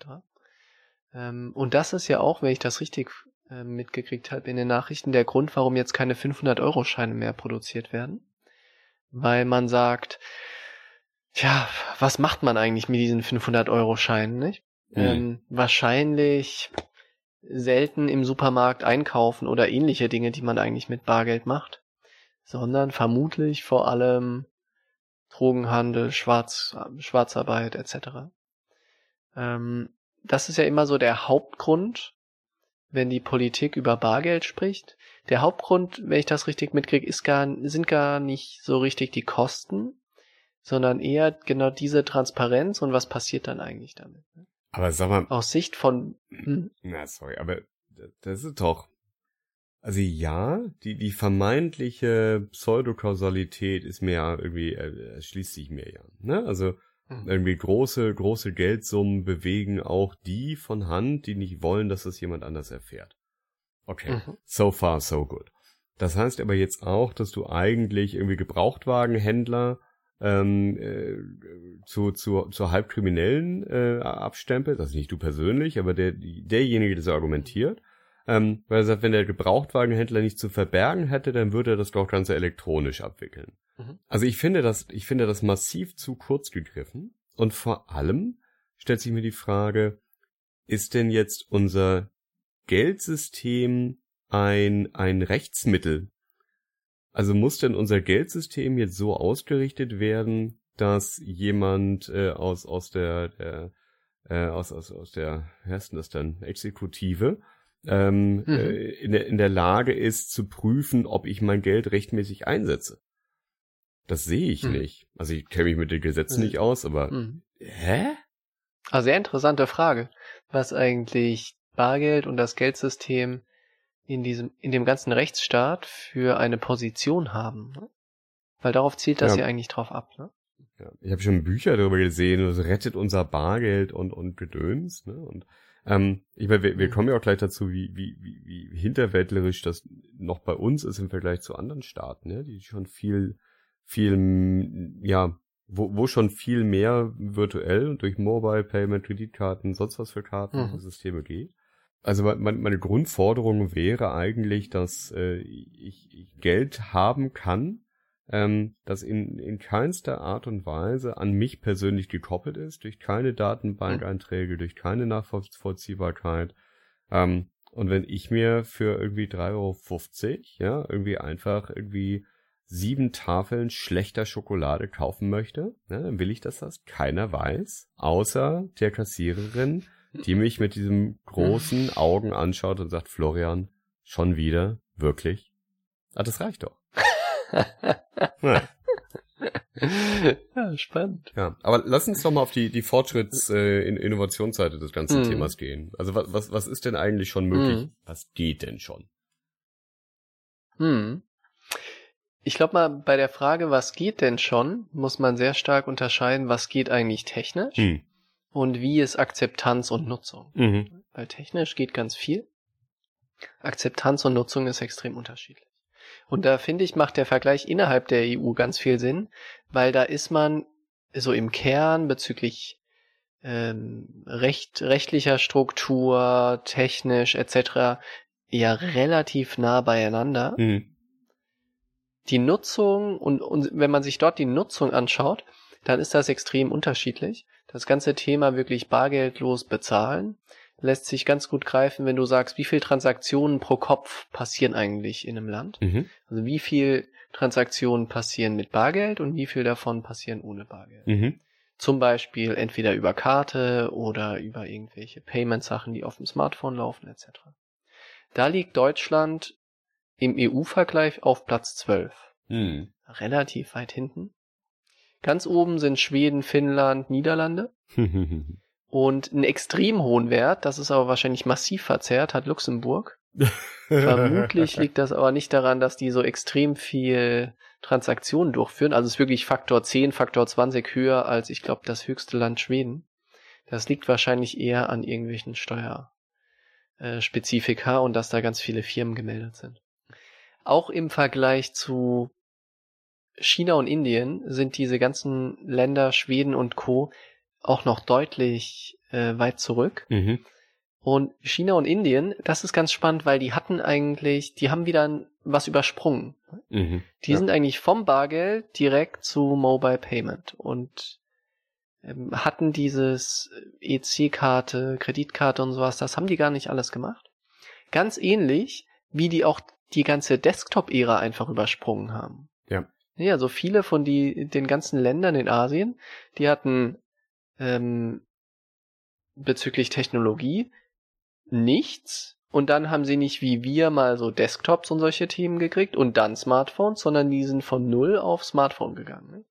Ähm, und das ist ja auch, wenn ich das richtig äh, mitgekriegt habe in den Nachrichten, der Grund, warum jetzt keine 500-Euro-Scheine mehr produziert werden. Weil man sagt, ja, was macht man eigentlich mit diesen 500-Euro-Scheinen, nicht? Mhm. Ähm, wahrscheinlich selten im Supermarkt einkaufen oder ähnliche Dinge, die man eigentlich mit Bargeld macht, sondern vermutlich vor allem Drogenhandel, Schwarz, Schwarzarbeit etc. Ähm, das ist ja immer so der Hauptgrund, wenn die Politik über Bargeld spricht. Der Hauptgrund, wenn ich das richtig mitkriege, ist gar, sind gar nicht so richtig die Kosten, sondern eher genau diese Transparenz und was passiert dann eigentlich damit. ne? Aber sag mal, Aus Sicht von, hm, na sorry, aber das ist doch, also ja, die, die vermeintliche Pseudokausalität ist mir ja irgendwie, äh, erschließt sich mir ja, ne? Also, hm. irgendwie große, große Geldsummen bewegen auch die von Hand, die nicht wollen, dass das jemand anders erfährt. Okay, Mhm. so far, so good. Das heißt aber jetzt auch, dass du eigentlich irgendwie Gebrauchtwagenhändler ähm, äh, zu, zu, zu halbkriminellen äh, abstempelst, also nicht du persönlich, aber der, derjenige, der so argumentiert, ähm, weil er sagt, wenn der Gebrauchtwagenhändler nicht zu verbergen hätte, dann würde er das doch Ganze elektronisch abwickeln. Mhm. Also ich finde das, ich finde das massiv zu kurz gegriffen. Und vor allem stellt sich mir die Frage, ist denn jetzt unser Geldsystem ein, ein Rechtsmittel? Also muss denn unser Geldsystem jetzt so ausgerichtet werden, dass jemand äh, aus, aus der, der äh, aus, aus, aus der, wie heißt denn das dann, Exekutive, ähm, Mhm. äh, in, der, in der Lage ist zu prüfen, ob ich mein Geld rechtmäßig einsetze. Das sehe ich Mhm. nicht. Also ich kenne mich mit den Gesetzen Mhm. nicht aus, aber hm. hä? Ah, sehr interessante Frage, was eigentlich Bargeld und das Geldsystem in diesem, in dem ganzen Rechtsstaat für eine Position haben. Ne? Weil darauf zielt das Ja. ja eigentlich drauf ab. Ne? Ja, ich habe schon Bücher darüber gesehen, das rettet unser Bargeld und und Gedöns. Ne? Und ähm, ich meine, wir, wir Mhm. kommen ja auch gleich dazu, wie, wie, wie, wie hinterwäldlerisch das noch bei uns ist im Vergleich zu anderen Staaten, ne? die schon viel, viel, ja, wo, wo schon viel mehr virtuell und durch Mobile Payment, Kreditkarten, sonst was für Karten, Mhm. Systeme geht. Also meine, meine Grundforderung wäre eigentlich, dass äh, ich, ich Geld haben kann, ähm, das in, in keinster Art und Weise an mich persönlich gekoppelt ist, durch keine Datenbank-Einträge, durch keine Nachvollziehbarkeit. Ähm, und wenn ich mir für irgendwie 3,50 Euro, ja, irgendwie einfach irgendwie sieben Tafeln schlechter Schokolade kaufen möchte, ja, dann will ich, dass das keiner weiß, außer der Kassiererin, die mich mit diesem großen Augen anschaut und sagt, Florian, schon wieder? Wirklich? Ah, das reicht doch. Ja. ja, spannend. Ja, aber lass uns doch mal auf die, die Fortschritts-, äh, in Innovationsseite des ganzen Mhm. Themas gehen. Also was, was, was ist denn eigentlich schon möglich? Mhm. Was geht denn schon? Hm. Ich glaube mal, bei der Frage, was geht denn schon, muss man sehr stark unterscheiden, was geht eigentlich technisch Hm. und wie ist Akzeptanz und Nutzung. Mhm. Weil technisch geht ganz viel. Akzeptanz und Nutzung ist extrem unterschiedlich. Und da finde ich, macht der Vergleich innerhalb der EU ganz viel Sinn, weil da ist man so im Kern bezüglich ähm, recht, rechtlicher Struktur, technisch etc. ja relativ nah beieinander. Mhm. Die Nutzung und, und wenn man sich dort die Nutzung anschaut, dann ist das extrem unterschiedlich. Das ganze Thema wirklich bargeldlos bezahlen lässt sich ganz gut greifen, wenn du sagst, wie viel Transaktionen pro Kopf passieren eigentlich in einem Land. Mhm. Also wie viel Transaktionen passieren mit Bargeld und wie viel davon passieren ohne Bargeld. Mhm. Zum Beispiel entweder über Karte oder über irgendwelche Payment-Sachen, die auf dem Smartphone laufen, etc. Da liegt Deutschland im EU-Vergleich auf Platz 12. Mhm. Relativ weit hinten. Ganz oben sind Schweden, Finnland, Niederlande. Und einen extrem hohen Wert, das ist aber wahrscheinlich massiv verzerrt, hat Luxemburg. Vermutlich liegt das aber nicht daran, dass die so extrem viel Transaktionen durchführen. Also es ist wirklich Faktor 10, Faktor 20 höher als, ich glaube, das höchste Land Schweden. Das liegt wahrscheinlich eher an irgendwelchen Steuerspezifika und dass da ganz viele Firmen gemeldet sind. Auch im Vergleich zu China und Indien sind diese ganzen Länder, Schweden und Co. auch noch deutlich äh, weit zurück. mhm. Und China und Indien, das ist ganz spannend, weil die hatten eigentlich, die haben wieder was übersprungen. Mhm. Die Ja. sind eigentlich vom Bargeld direkt zu Mobile Payment und ähm, hatten dieses EC-Karte, Kreditkarte und sowas, das haben die gar nicht alles gemacht. Ganz ähnlich, wie die auch die ganze Desktop-Ära einfach übersprungen haben. Ja. Ja, so viele von die, den ganzen Ländern in Asien, die hatten ähm, bezüglich Technologie nichts. Und dann haben sie nicht wie wir mal so Desktops und solche Themen gekriegt und dann Smartphones, sondern die sind von null auf Smartphone gegangen. Ne?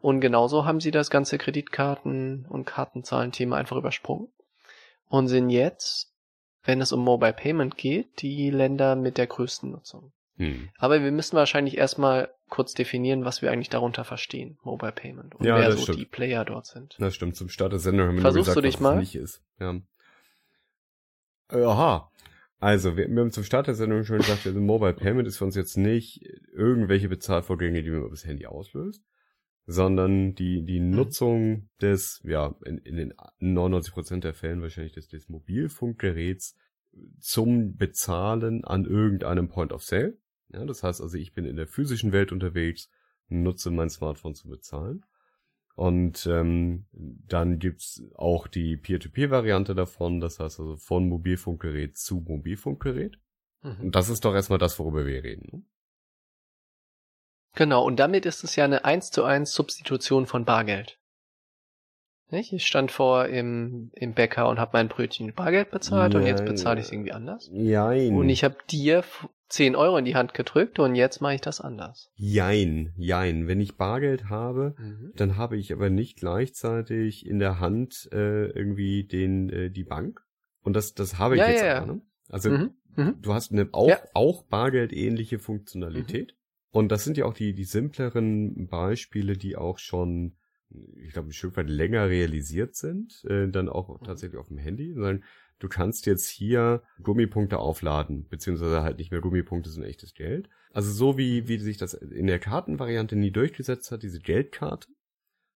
Und genauso haben sie das ganze Kreditkarten- und Kartenzahlen-Thema einfach übersprungen und sind jetzt, wenn es um Mobile Payment geht, die Länder mit der größten Nutzung. Mhm. Aber wir müssen wahrscheinlich erstmal kurz definieren, was wir eigentlich darunter verstehen, Mobile Payment. Und Ja, wer so stimmt. die Player dort sind. Das stimmt, zum Start der Sendung haben wir Versuchst nur du gesagt, dich mal? nicht ist. Ja. Äh, Aha. Also, wir, wir haben zum Start der Sendung schon gesagt, also Mobile Payment ist für uns jetzt nicht irgendwelche Bezahlvorgänge, die man über das Handy auslöst, sondern die, die Nutzung des, ja, in, in den 99% der Fällen wahrscheinlich des, des Mobilfunkgeräts zum Bezahlen an irgendeinem Point of Sale. Ja, das heißt also, ich bin in der physischen Welt unterwegs, nutze mein Smartphone zu bezahlen. Und ähm, dann gibt's auch die Peer-to-Peer-Variante davon, das heißt also von Mobilfunkgerät zu Mobilfunkgerät. Mhm. Und das ist doch erstmal das, worüber wir reden. Ne? Genau, und damit ist es ja eine 1 zu 1 Substitution von Bargeld. Nicht? Ich stand vor im, im Bäcker und habe mein Brötchen mit Bargeld bezahlt und jetzt Nein. bezahle ich es irgendwie anders. Jein. Und ich habe dir 10 Euro in die Hand gedrückt und jetzt mache ich das anders. Jein, jein. Wenn ich Bargeld habe, dann habe ich aber nicht gleichzeitig in der Hand äh, irgendwie den äh, die Bank. Und das das habe ich Ja, jetzt ja, aber. Ne? Also Mhm. Mhm. du hast eine auch Ja. Mhm. auch Bargeld-ähnliche Funktionalität. Und das sind ja auch die die simpleren Beispiele, die auch schon ich glaube, ein Stück weit länger realisiert sind, äh, dann auch Mhm. tatsächlich auf dem Handy, sondern du kannst jetzt hier Gummipunkte aufladen, beziehungsweise halt nicht mehr Gummipunkte, sondern echtes Geld. Also so wie, wie sich das in der Kartenvariante nie durchgesetzt hat, diese Geldkarte,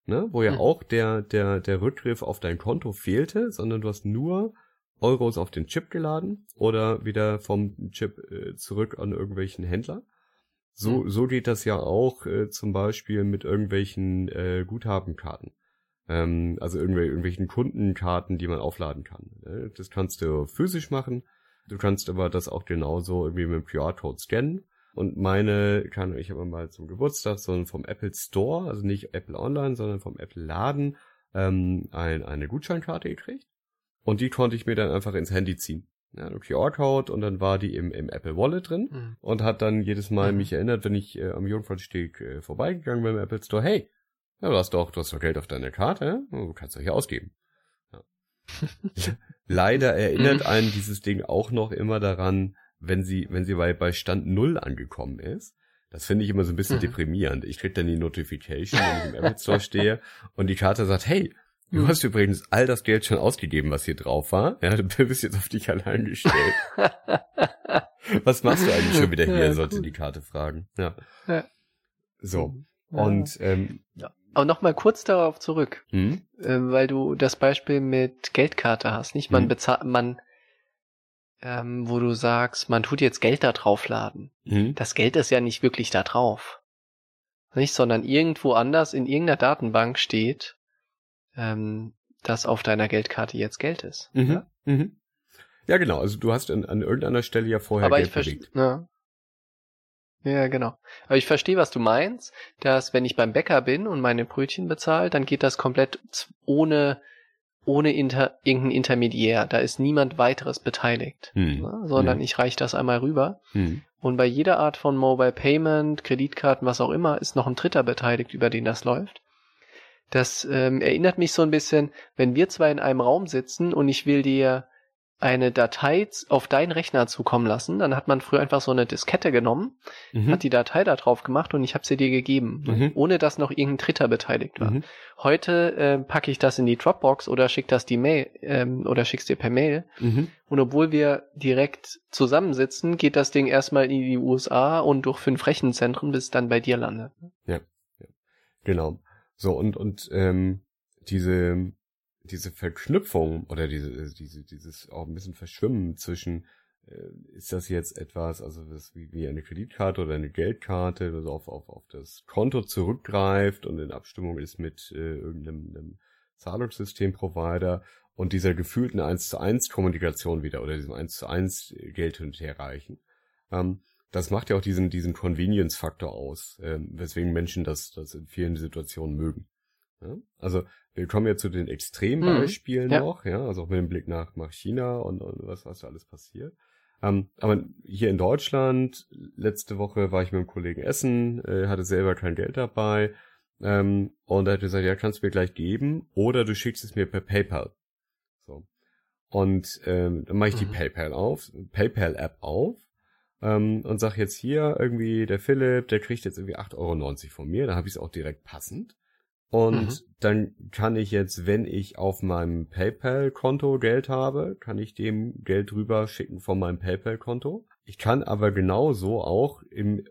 ne, wo ja Mhm. auch der, der, der Rückgriff auf dein Konto fehlte, sondern du hast nur Euros auf den Chip geladen oder wieder vom Chip äh, zurück an irgendwelchen Händler. So, Mhm. so geht das ja auch äh, zum Beispiel mit irgendwelchen äh, Guthabenkarten. Ähm, also irgendwel irgendwelchen Kundenkarten, die man aufladen kann. Ne? Das kannst du physisch machen. Du kannst aber das auch genauso irgendwie mit dem QR-Code scannen. Und meine, kann ich habe mal zum Geburtstag so vom Apple Store, also nicht Apple Online, sondern vom Apple Laden, ähm, ein, eine Gutscheinkarte gekriegt. Und die konnte ich mir dann einfach ins Handy ziehen. Ja, ein QR-Code und dann war die im, im Apple Wallet drin Mhm. und hat dann jedes Mal Mhm. mich erinnert, wenn ich äh, am Jungfernsteg äh, vorbeigegangen bin im Apple Store, hey, ja, du hast doch, du hast doch Geld auf deiner Karte, ja? du kannst doch hier ausgeben. Ja. Leider erinnert Mhm. einen dieses Ding auch noch immer daran, wenn sie, wenn sie bei, bei Stand Null angekommen ist. Das finde ich immer so ein bisschen Mhm. deprimierend. Ich krieg dann die Notification, wenn ich im Apple Store stehe und die Karte sagt, hey, du Mhm. hast übrigens all das Geld schon ausgegeben, was hier drauf war. Ja, du bist jetzt auf dich allein gestellt. Was machst du eigentlich schon wieder hier, sollte die Karte fragen. Ja. Ja. So. Ja. Und ähm, Aber nochmal kurz darauf zurück, hm? äh, weil du das Beispiel mit Geldkarte hast, nicht? Man Mhm. bezahlt, man, ähm, wo du sagst, man tut jetzt Geld da draufladen. Hm? Das Geld ist ja nicht wirklich da drauf. Nicht, sondern irgendwo anders in irgendeiner Datenbank steht, ähm, dass auf deiner Geldkarte jetzt Geld ist. Mhm. Ja? Mhm. Ja, genau. Also du hast an, an irgendeiner Stelle ja vorher Aber Geld ich verstehe. bewegt. Ja. Ja, genau. Aber ich verstehe, was du meinst, dass wenn ich beim Bäcker bin und meine Brötchen bezahle, dann geht das komplett ohne ohne inter, irgendein Intermediär. Da ist niemand weiteres beteiligt, Hm. ne? sondern Hm. ich reiche das einmal rüber. Hm. Und bei jeder Art von Mobile Payment, Kreditkarten, was auch immer, ist noch ein Dritter beteiligt, über den das läuft. Das ähm, erinnert mich so ein bisschen, wenn wir zwei in einem Raum sitzen und ich will dir eine Datei auf deinen Rechner zukommen lassen, dann hat man früher einfach so eine Diskette genommen, Mhm. hat die Datei da drauf gemacht und ich habe sie dir gegeben, ne? Mhm. ohne dass noch irgendein Dritter beteiligt war. Mhm. Heute äh, packe ich das in die Dropbox oder schick das die Mail ähm, oder schick's dir per Mail Mhm. und obwohl wir direkt zusammensitzen, geht das Ding erstmal in die USA und durch fünf Rechenzentren, bis es dann bei dir landet. Genau. So, und, und ähm, diese, diese Verknüpfung oder diese, diese, dieses auch ein bisschen Verschwimmen zwischen, äh, ist das jetzt etwas, also das wie, wie eine Kreditkarte oder eine Geldkarte, das auf, auf, auf das Konto zurückgreift und in Abstimmung ist mit äh, irgendeinem einem Zahlungssystemprovider und dieser gefühlten 1 zu 1 Kommunikation wieder oder diesem 1 zu 1 Geld hin und her reichen. Ähm, das macht ja auch diesen, diesen Convenience-Faktor aus, ähm, weswegen Menschen das, das in vielen Situationen mögen. Also wir kommen ja zu den Extrembeispielen Mhm, ja. noch, ja, also auch mit dem Blick nach, nach China und, und was, was da alles passiert. Ähm, aber hier in Deutschland, letzte Woche war ich mit einem Kollegen essen, äh, hatte selber kein Geld dabei ähm, und er hat gesagt, ja, kannst du mir gleich geben oder du schickst es mir per PayPal. So. Und ähm, dann mache ich die Mhm. PayPal auf, PayPal-App auf ähm, und sag jetzt hier irgendwie, der Philipp, der kriegt jetzt irgendwie 8,90 Euro von mir, da habe ich es auch direkt passend. Und Mhm. dann kann ich jetzt, wenn ich auf meinem PayPal-Konto Geld habe, kann ich dem Geld rüber schicken von meinem PayPal-Konto. Ich kann aber genauso auch im,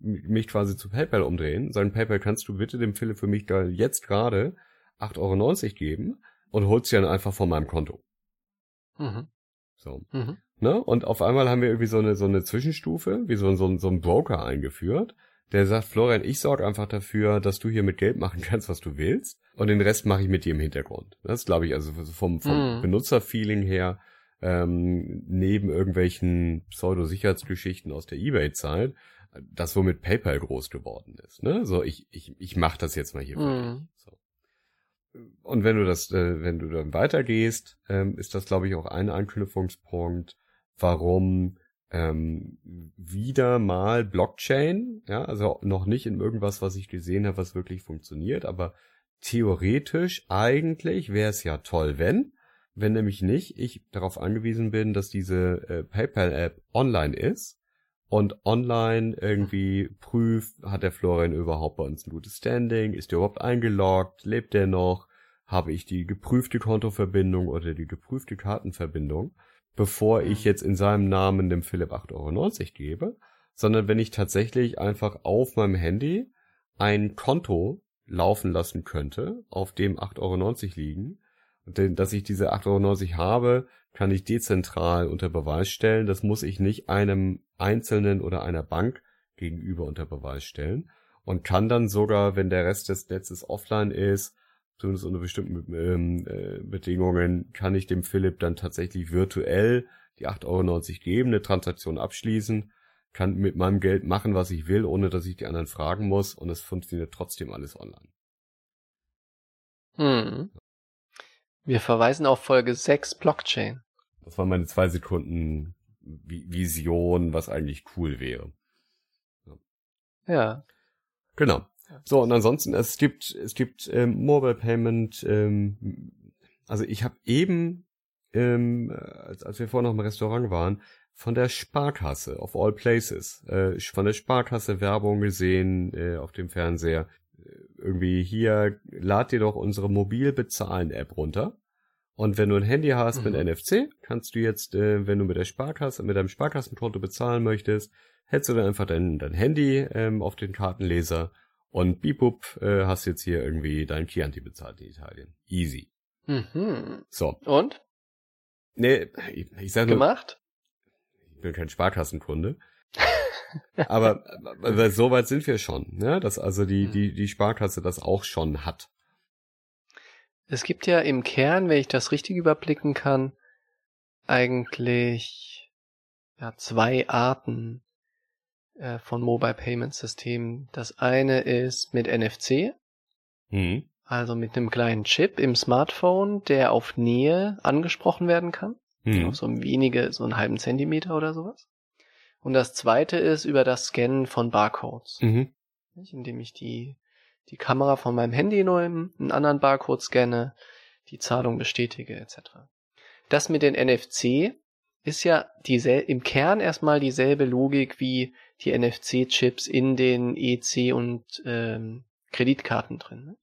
mich quasi zu PayPal umdrehen, sagen, PayPal, kannst du bitte dem Philipp für mich da jetzt gerade 8,90 Euro geben und holst sie dann einfach von meinem Konto. Mhm. So. Mhm. Ne? Und auf einmal haben wir irgendwie so eine, so eine Zwischenstufe, wie so, so, so ein Broker eingeführt, der sagt, Florian, ich sorge einfach dafür, dass du hier mit Geld machen kannst, was du willst. Und den Rest mache ich mit dir im Hintergrund. Das glaube ich, also vom, vom Mhm. Benutzerfeeling her, ähm, neben irgendwelchen Pseudo-Sicherheitsgeschichten aus der Ebay-Zeit, das womit PayPal groß geworden ist. Ne? So, ich, ich, ich mache das jetzt mal hier dich. So. Und wenn du das, äh, wenn du dann weitergehst, ähm, ist das, glaube ich, auch ein Anknüpfungspunkt, warum ähm, wieder mal Blockchain, ja, also noch nicht in irgendwas, was ich gesehen habe, was wirklich funktioniert, aber theoretisch eigentlich wäre es ja toll, wenn, wenn nämlich nicht ich darauf angewiesen bin, dass diese äh, PayPal-App online ist und online irgendwie prüft, hat der Florian überhaupt bei uns ein gutes Standing, ist der überhaupt eingeloggt, lebt der noch, habe ich die geprüfte Kontoverbindung oder die geprüfte Kartenverbindung, bevor ich jetzt in seinem Namen dem Philipp 8,90 Euro gebe, sondern wenn ich tatsächlich einfach auf meinem Handy ein Konto laufen lassen könnte, auf dem 8,90 Euro liegen, und denn, dass ich diese 8,90 Euro habe, kann ich dezentral unter Beweis stellen. Das muss ich nicht einem Einzelnen oder einer Bank gegenüber unter Beweis stellen und kann dann sogar, wenn der Rest des Netzes offline ist, zumindest unter bestimmten ähm, äh, Bedingungen, kann ich dem Philipp dann tatsächlich virtuell die 8,90 Euro geben, eine Transaktion abschließen, kann mit meinem Geld machen, was ich will, ohne dass ich die anderen fragen muss und es funktioniert trotzdem alles online. Mhm. Wir verweisen auf Folge 6 Blockchain. Das war meine zwei Sekunden Vi- Vision, was eigentlich cool wäre. Ja. Genau. So, und ansonsten, es gibt, es gibt ähm, Mobile Payment, ähm, also ich habe eben, ähm, als, als wir vorhin noch im Restaurant waren, von der Sparkasse, of all places, äh, von der Sparkasse Werbung gesehen äh, auf dem Fernseher. Äh, Irgendwie hier, lad dir doch unsere Mobilbezahlen-App runter Und wenn du ein Handy hast Mhm. mit NFC, kannst du jetzt, äh, wenn du mit der Sparkasse, mit deinem Sparkassenkonto bezahlen möchtest, hältst du dann einfach dein, dein Handy ähm, auf den Kartenleser und bipup, äh, hast jetzt hier irgendwie dein Chianti bezahlt in Italien. Easy. Mhm. So. Und? Nee, ich, ich sag nur, Gemacht? ich bin kein Sparkassenkunde. aber, aber so weit sind wir schon, ne? dass also die, Hm. die, die Sparkasse das auch schon hat. Es gibt ja im Kern, wenn ich das richtig überblicken kann, eigentlich ja, zwei Arten äh, von Mobile Payment Systemen. Das eine ist mit NFC, Mhm. also mit einem kleinen Chip im Smartphone, der auf Nähe angesprochen werden kann. Mhm. Auf so wenige, so einen halben Zentimeter oder sowas. Und das zweite ist über das Scannen von Barcodes. Mhm. indem ich die, die Kamera von meinem Handy nehme, einen anderen Barcode scanne, die Zahlung bestätige etc. Das mit den NFC ist ja diesel im Kern erstmal dieselbe Logik wie die NFC-Chips in den EC und ähm, Kreditkarten drin. Ne?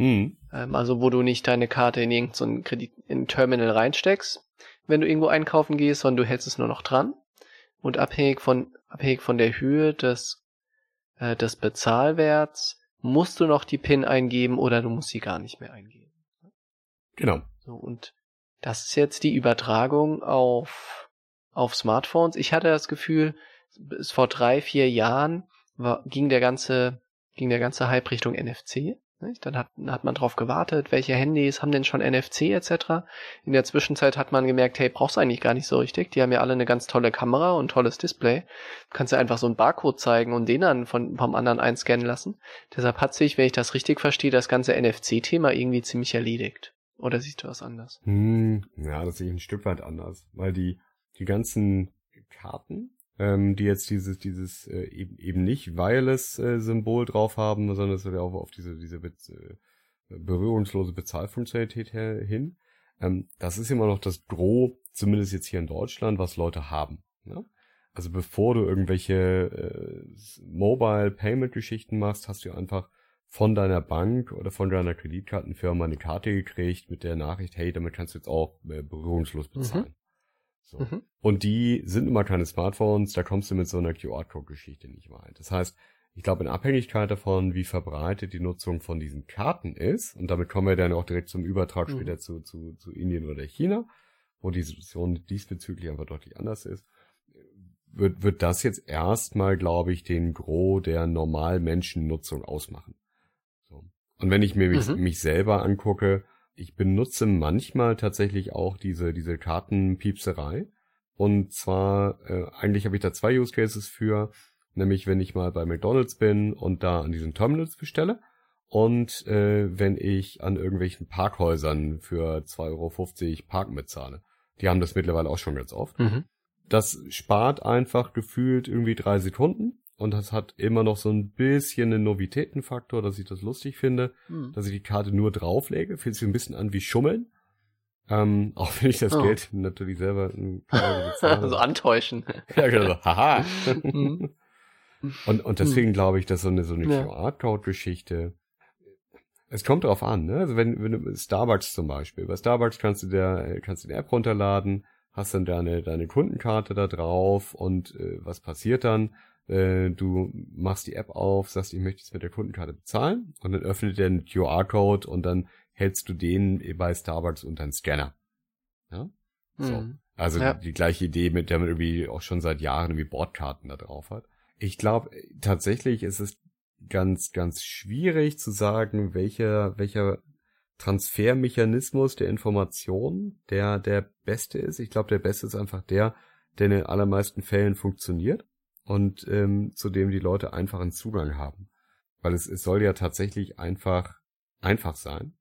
Mhm. Ähm, also wo du nicht deine Karte in irgendein so Kredit in Terminal reinsteckst, wenn du irgendwo einkaufen gehst, sondern du hältst es nur noch dran und abhängig von abhängig von der Höhe des äh, des Bezahlwerts musst du noch die PIN eingeben oder du musst sie gar nicht mehr eingeben. Genau. So und das ist jetzt die Übertragung auf auf Smartphones. Ich hatte das Gefühl, bis vor drei vier Jahren war, ging der ganze ging der ganze Hype Richtung NFC. Nicht? Dann hat, hat man drauf gewartet, welche Handys haben denn schon NFC etc. In der Zwischenzeit hat man gemerkt, hey, brauchst du eigentlich gar nicht so richtig. Die haben ja alle eine ganz tolle Kamera und tolles Display. Du kannst ja einfach so einen Barcode zeigen und den dann von, vom anderen einscannen lassen. Deshalb hat sich, wenn ich das richtig verstehe, das ganze NFC-Thema irgendwie ziemlich erledigt. Oder siehst du was anders? Hm, ja, das sehe ich ein Stück weit anders, weil die die ganzen Karten, ähm, die jetzt dieses dieses äh, eben eben nicht wireless äh, Symbol drauf haben, sondern es wird ja auch auf diese diese Bez äh, berührungslose Bezahlfunktionalität hin. Ähm, das ist immer noch das Gros, zumindest jetzt hier in Deutschland, was Leute haben. Ne? Also bevor du irgendwelche äh, Mobile Payment Geschichten machst, hast du einfach von deiner Bank oder von deiner Kreditkartenfirma eine Karte gekriegt mit der Nachricht, hey, damit kannst du jetzt auch äh, berührungslos bezahlen. So. Mhm. Und die sind immer keine Smartphones, da kommst du mit so einer QR-Code-Geschichte nicht weit. Das heißt, ich glaube, in Abhängigkeit davon, wie verbreitet die Nutzung von diesen Karten ist, und damit kommen wir dann auch direkt zum Übertrag Mhm. später zu, zu, zu Indien oder China, wo die Situation diesbezüglich einfach deutlich anders ist, wird, wird das jetzt erstmal, glaube ich, den Gros der Normalmenschennutzung ausmachen. So. Und wenn ich mir mich, Mhm. mich selber angucke, ich benutze manchmal tatsächlich auch diese, diese Kartenpiepserei. Und zwar, äh, eigentlich habe ich da zwei Use Cases für, nämlich wenn ich mal bei McDonalds bin und da an diesen Terminals bestelle und äh, wenn ich an irgendwelchen Parkhäusern für 2,50 Euro Parken bezahle. Die haben das mittlerweile auch schon ganz oft. Mhm. Das spart einfach gefühlt irgendwie drei Sekunden und das hat immer noch so ein bisschen einen Novitätenfaktor, dass ich das lustig finde, Mhm. dass ich die Karte nur drauflege. Fühlt sich ein bisschen an wie Schummeln. Ähm, auch wenn ich das Oh. Geld natürlich selber so antäuschen. ja, genau. Haha. Mhm. Und, und deswegen glaube ich, dass so eine, so eine Ja. QR-Code-Geschichte, es kommt drauf an, ne? Also wenn, wenn du Starbucks zum Beispiel, bei Starbucks kannst du der, kannst du die App runterladen, hast dann deine, deine Kundenkarte da drauf und äh, was passiert dann? Äh, du machst die App auf, sagst, ich möchte jetzt mit der Kundenkarte bezahlen und dann öffnet der einen QR-Code und dann hältst du den bei Starbucks unter einen Scanner. Ja? So. Mhm. Also Ja. die, die gleiche Idee, mit der man irgendwie auch schon seit Jahren irgendwie Bordkarten da drauf hat. Ich glaube, tatsächlich ist es ganz, ganz schwierig zu sagen, welcher, welcher Transfermechanismus der Information der, der beste ist. Ich glaube, der beste ist einfach der, der in den allermeisten Fällen funktioniert und ähm, zu dem die Leute einfachen Zugang haben. Weil es, es soll ja tatsächlich einfach einfach sein.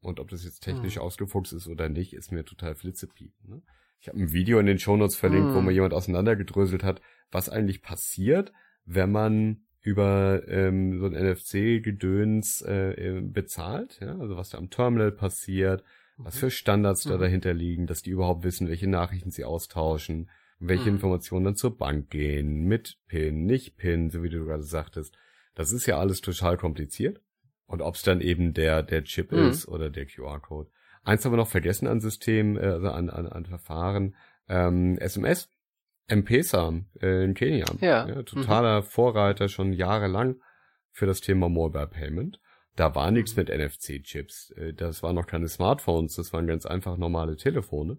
Und ob das jetzt technisch Mhm. ausgefuchst ist oder nicht, ist mir total flitzepiepen. Ne? Ich habe ein Video in den Shownotes verlinkt, wo Mhm. mir jemand auseinandergedröselt hat, was eigentlich passiert, wenn man über ähm, so ein NFC-Gedöns äh, äh, bezahlt, ja, also was da am Terminal passiert, was für Standards da Mhm. dahinter liegen, dass die überhaupt wissen, welche Nachrichten sie austauschen, welche Mhm. Informationen dann zur Bank gehen, mit PIN, nicht PIN, so wie du gerade sagtest. Das ist ja alles total kompliziert. Und ob es dann eben der, der Chip Mhm. ist oder der QR-Code. Eins haben wir noch vergessen an System, äh, also an, an, an Verfahren. Ähm, SMS, M-Pesa äh, in Kenia. Ja. ja totaler mhm. Vorreiter schon jahrelang für das Thema Mobile Payment. Da war nichts mit NFC-Chips. Äh, das waren noch keine Smartphones, das waren ganz einfach normale Telefone.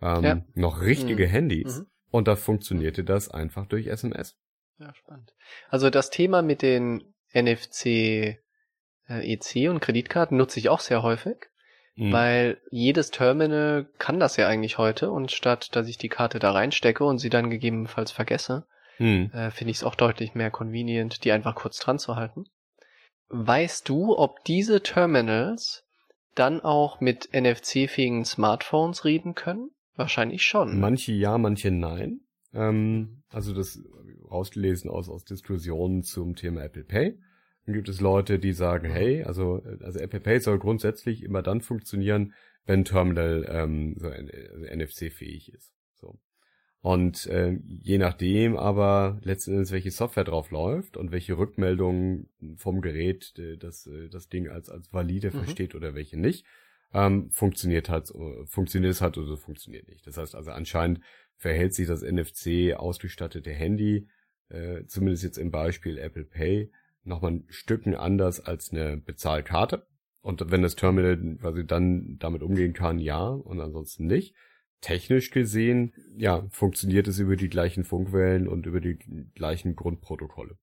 Ähm, ja. Noch richtige mhm. Handys. Mhm. Und da funktionierte das einfach durch SMS. Ja, spannend. Also das Thema mit den NFC äh, EC und Kreditkarten nutze ich auch sehr häufig, mhm. weil jedes Terminal kann das ja eigentlich heute und statt dass ich die Karte da reinstecke und sie dann gegebenenfalls vergesse, mhm. äh, finde ich es auch deutlich mehr convenient, die einfach kurz dran zu halten. Weißt du, ob diese Terminals dann auch mit NFC-fähigen Smartphones reden können? Wahrscheinlich schon. Manche ja, manche nein. Ähm, also das rausgelesen aus, aus Diskussionen zum Thema Apple Pay. Dann gibt es Leute, die sagen, hey, also, also Apple Pay soll grundsätzlich immer dann funktionieren, wenn Terminal ähm, so also NFC-fähig ist. So. Und äh, je nachdem aber letzten Endes, welche Software drauf läuft und welche Rückmeldungen vom Gerät äh, das, äh, das Ding als, als valide mhm. versteht oder welche nicht, ähm, funktioniert hat, äh, funktioniert es hat oder funktioniert nicht. Das heißt also anscheinend verhält sich das NFC ausgestattete Handy, äh, zumindest jetzt im Beispiel Apple Pay, nochmal ein Stücken anders als eine Bezahlkarte. Und wenn das Terminal quasi dann damit umgehen kann, ja, und ansonsten nicht technisch gesehen, ja, funktioniert es über die gleichen Funkwellen und über die gleichen Grundprotokolle.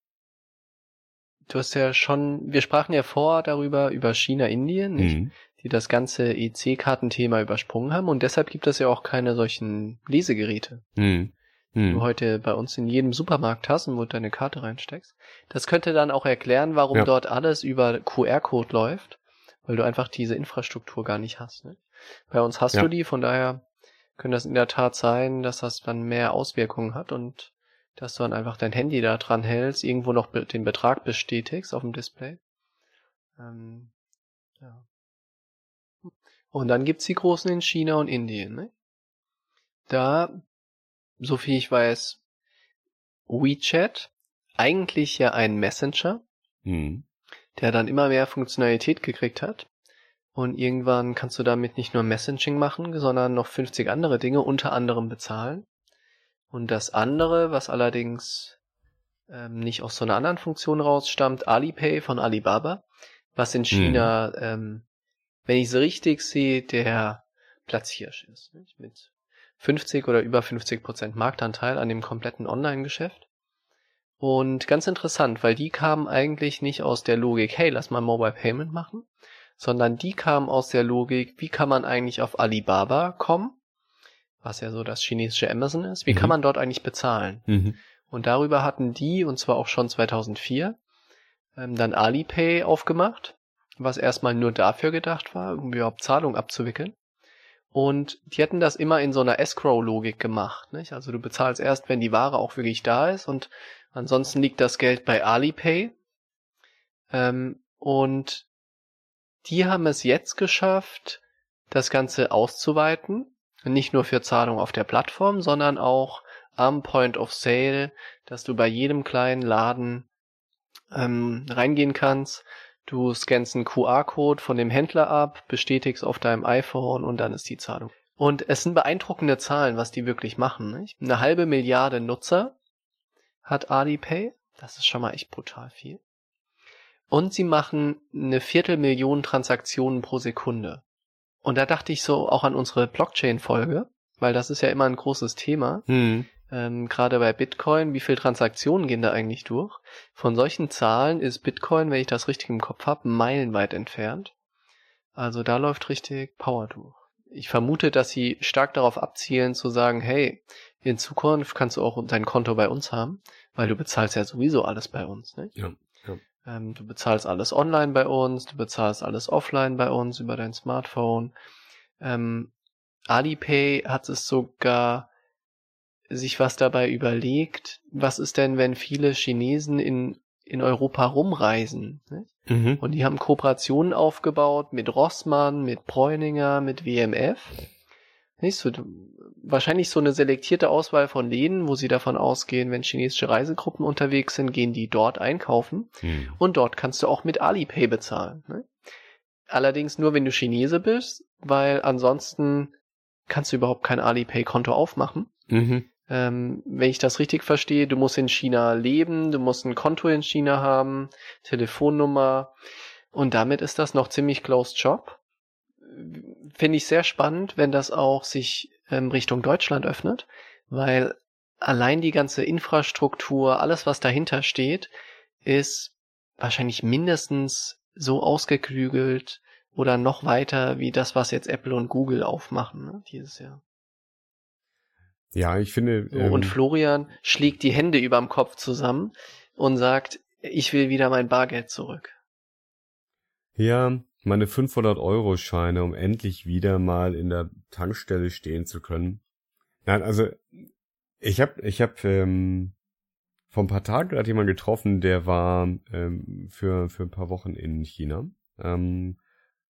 Du hast ja schon, wir sprachen ja vor darüber, über China, Indien, nicht? Mhm. Die das ganze EC-Kartenthema übersprungen haben und deshalb gibt es ja auch keine solchen Lesegeräte. Mhm. Mhm. Du heute bei uns in jedem Supermarkt hast und wo du deine Karte reinsteckst. Das könnte dann auch erklären, warum ja. dort alles über QR-Code läuft, weil du einfach diese Infrastruktur gar nicht hast. Ne? Bei uns hast ja. du die, von daher könnte das in der Tat sein, dass das dann mehr Auswirkungen hat und dass du dann einfach dein Handy da dran hältst, irgendwo noch den Betrag bestätigst auf dem Display. Ähm, ja. Und dann gibt's die großen in China und Indien. Ne? Da, so viel ich weiß, WeChat, eigentlich ja ein Messenger, mhm. der dann immer mehr Funktionalität gekriegt hat. Und irgendwann kannst du damit nicht nur Messaging machen, sondern noch 50 andere Dinge, unter anderem bezahlen. Und das andere, was allerdings ähm, nicht aus so einer anderen Funktion rausstammt, Alipay von Alibaba, was in China, mhm. ähm, wenn ich es richtig sehe, der Platzhirsch ist. Nicht? Mit 50 oder über 50 Prozent Marktanteil an dem kompletten Online-Geschäft. Und ganz interessant, weil die kamen eigentlich nicht aus der Logik, hey, lass mal Mobile Payment machen, sondern die kamen aus der Logik, wie kann man eigentlich auf Alibaba kommen, was ja so das chinesische Amazon ist, wie mhm. kann man dort eigentlich bezahlen? Mhm. Und darüber hatten die, und zwar auch schon 2004, ähm, dann Alipay aufgemacht, was erstmal nur dafür gedacht war, um überhaupt Zahlungen abzuwickeln. Und die hätten das immer in so einer Escrow-Logik gemacht. Nicht? Also du bezahlst erst, wenn die Ware auch wirklich da ist und ansonsten liegt das Geld bei Alipay. Ähm, und die haben es jetzt geschafft, das Ganze auszuweiten. Nicht nur für Zahlung auf der Plattform, sondern auch am Point of Sale, dass du bei jedem kleinen Laden ähm, reingehen kannst. Du scannst einen QR-Code von dem Händler ab, bestätigst auf deinem iPhone und dann ist die Zahlung. Und es sind beeindruckende Zahlen, was die wirklich machen. Nicht? Eine halbe Milliarde Nutzer hat Alipay. Das ist schon mal echt brutal viel. Und sie machen eine Viertelmillion Transaktionen pro Sekunde. Und da dachte ich so auch an unsere Blockchain-Folge, weil das ist ja immer ein großes Thema. Hm. Ähm, Gerade bei Bitcoin, wie viele Transaktionen gehen da eigentlich durch? Von solchen Zahlen ist Bitcoin, wenn ich das richtig im Kopf habe, meilenweit entfernt. Also da läuft richtig Power durch. Ich vermute, dass sie stark darauf abzielen zu sagen, hey, in Zukunft kannst du auch dein Konto bei uns haben, weil du bezahlst ja sowieso alles bei uns. Nicht? Ja. Ähm, du bezahlst alles online bei uns, du bezahlst alles offline bei uns über dein Smartphone. Ähm, Alipay hat es sogar sich was dabei überlegt. Was ist denn, wenn viele Chinesen in, in Europa rumreisen? Mhm. Und die haben Kooperationen aufgebaut mit Rossmann, mit Bräuninger, mit WMF. Nicht so, wahrscheinlich so eine selektierte Auswahl von Läden, wo sie davon ausgehen, wenn chinesische Reisegruppen unterwegs sind, gehen die dort einkaufen. Hm. Und dort kannst du auch mit Alipay bezahlen. Ne? Allerdings nur, wenn du Chinese bist, weil ansonsten kannst du überhaupt kein Alipay-Konto aufmachen. Mhm. Ähm, wenn ich das richtig verstehe, du musst in China leben, du musst ein Konto in China haben, Telefonnummer und damit ist das noch ziemlich closed shop. Finde ich sehr spannend, wenn das auch sich ähm, Richtung Deutschland öffnet, weil allein die ganze Infrastruktur, alles was dahinter steht, ist wahrscheinlich mindestens so ausgeklügelt oder noch weiter wie das, was jetzt Apple und Google aufmachen ne, dieses Jahr. Ja, ich finde. So, und ähm, Florian schlägt die Hände überm Kopf zusammen und sagt, ich will wieder mein Bargeld zurück. Ja, meine 500-Euro-Scheine, um endlich wieder mal in der Tankstelle stehen zu können. Nein, also ich habe ich hab, ähm, vor ein paar Tagen hat jemand getroffen, der war ähm, für, für ein paar Wochen in China. Ähm,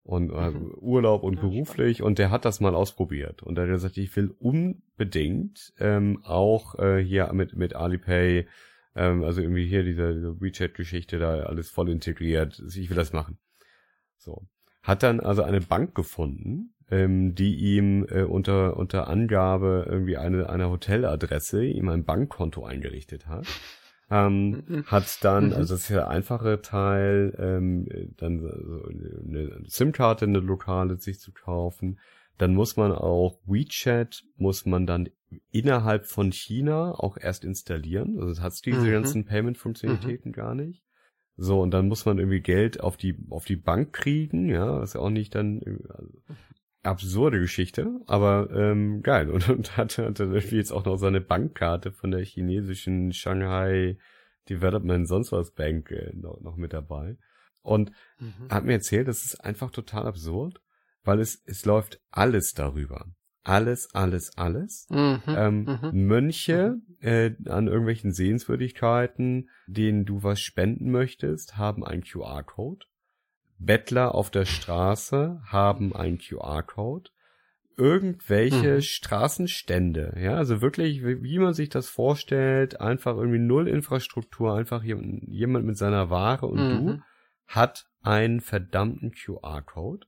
und äh, Mhm. Urlaub und Ja, beruflich und der hat das mal ausprobiert und er hat gesagt, ich will unbedingt ähm, auch äh, hier mit mit Alipay, ähm, also irgendwie hier diese, diese WeChat-Geschichte da alles voll integriert, ich will das machen. So hat dann also eine Bank gefunden, ähm, die ihm äh, unter unter Angabe irgendwie eine eine Hoteladresse ihm ein Bankkonto eingerichtet hat. Ähm, Mhm. hat dann, Mhm. also das ist ja der einfache Teil, ähm, dann so eine SIM-Karte, eine lokale sich zu kaufen. Dann muss man auch WeChat, muss man dann innerhalb von China auch erst installieren. Also das hat diese Mhm. ganzen Payment-Funktionalitäten gar nicht. So, und dann muss man irgendwie Geld auf die, auf die Bank kriegen, ja, was ja auch nicht dann, also, absurde Geschichte, aber ähm, geil. Und, und hat, hat dann irgendwie jetzt auch noch seine Bankkarte von der chinesischen Shanghai Development sonst was Bank äh, noch, noch mit dabei. Und Mhm. hat mir erzählt, das ist einfach total absurd, weil es, es läuft alles darüber. Alles, alles, alles. Mhm. Ähm, Mhm. Mönche äh, an irgendwelchen Sehenswürdigkeiten, denen du was spenden möchtest, haben einen QR-Code. Bettler auf der Straße haben einen QR-Code. Irgendwelche Mhm. Straßenstände, ja, also wirklich, wie, wie man sich das vorstellt, einfach irgendwie null Infrastruktur, einfach jemand, jemand mit seiner Ware und du Mhm. hat einen verdammten QR-Code.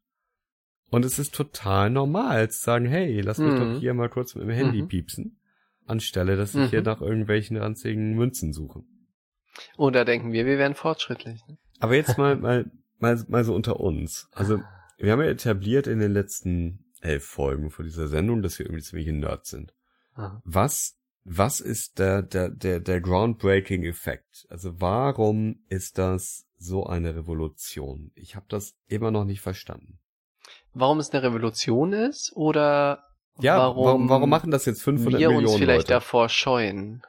Und es ist total normal zu sagen, hey, lass mich Mhm. doch hier mal kurz mit dem Handy Mhm. piepsen, anstelle, dass ich hier Mhm. nach irgendwelchen ranzigen Münzen suche. Oder denken wir, wir wären fortschrittlich. Ne? Aber jetzt mal, mal, mal, mal so unter uns. Also, wir haben ja etabliert in den letzten elf Folgen vor dieser Sendung, dass wir irgendwie ziemliche Nerds sind. Aha. Was, was ist der, der, der, der groundbreaking Effekt? Also, warum ist das so eine Revolution? Ich habe das immer noch nicht verstanden. Warum es eine Revolution ist oder Ja, warum, warum, warum machen das jetzt 500 wir Millionen uns vielleicht Leute? davor scheuen?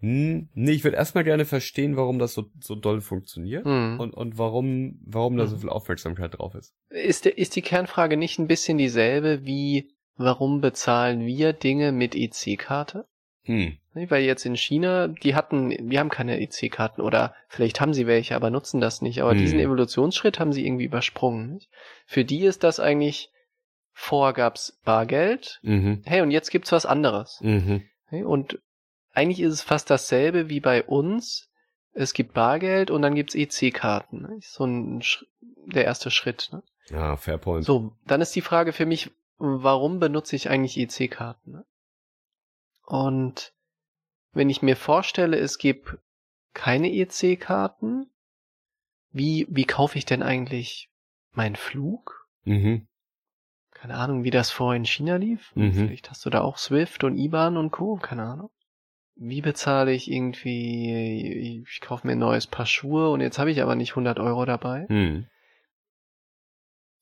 Hm, nee, ich würde erstmal gerne verstehen, warum das so, so doll funktioniert Hm. und, und warum, warum da so Mhm. viel Aufmerksamkeit drauf ist. Ist, der- ist die Kernfrage nicht ein bisschen dieselbe wie, warum bezahlen wir Dinge mit EC-Karte? Hm. Weil jetzt in China, die hatten, die haben keine EC-Karten oder vielleicht haben sie welche, aber nutzen das nicht. Aber Hm. diesen Evolutionsschritt haben sie irgendwie übersprungen. Nicht? Für die ist das eigentlich, vorher gab's Bargeld, Mhm. hey, und jetzt gibt's was anderes. Mhm. Und eigentlich ist es fast dasselbe wie bei uns. Es gibt Bargeld und dann gibt's EC-Karten. Ne? So ein der erste Schritt. Ne? Ja, fair point. So, dann ist die Frage für mich, warum benutze ich eigentlich EC-Karten? Ne? Und wenn ich mir vorstelle, es gibt keine EC-Karten, wie, wie kaufe ich denn eigentlich meinen Flug? Mhm. Keine Ahnung, wie das vorher in China lief. Mhm. Vielleicht hast du da auch Swift und IBAN und Co. Keine Ahnung. Wie bezahle ich irgendwie, ich kaufe mir ein neues Paar Schuhe und jetzt habe ich aber nicht 100 Euro dabei. Hm.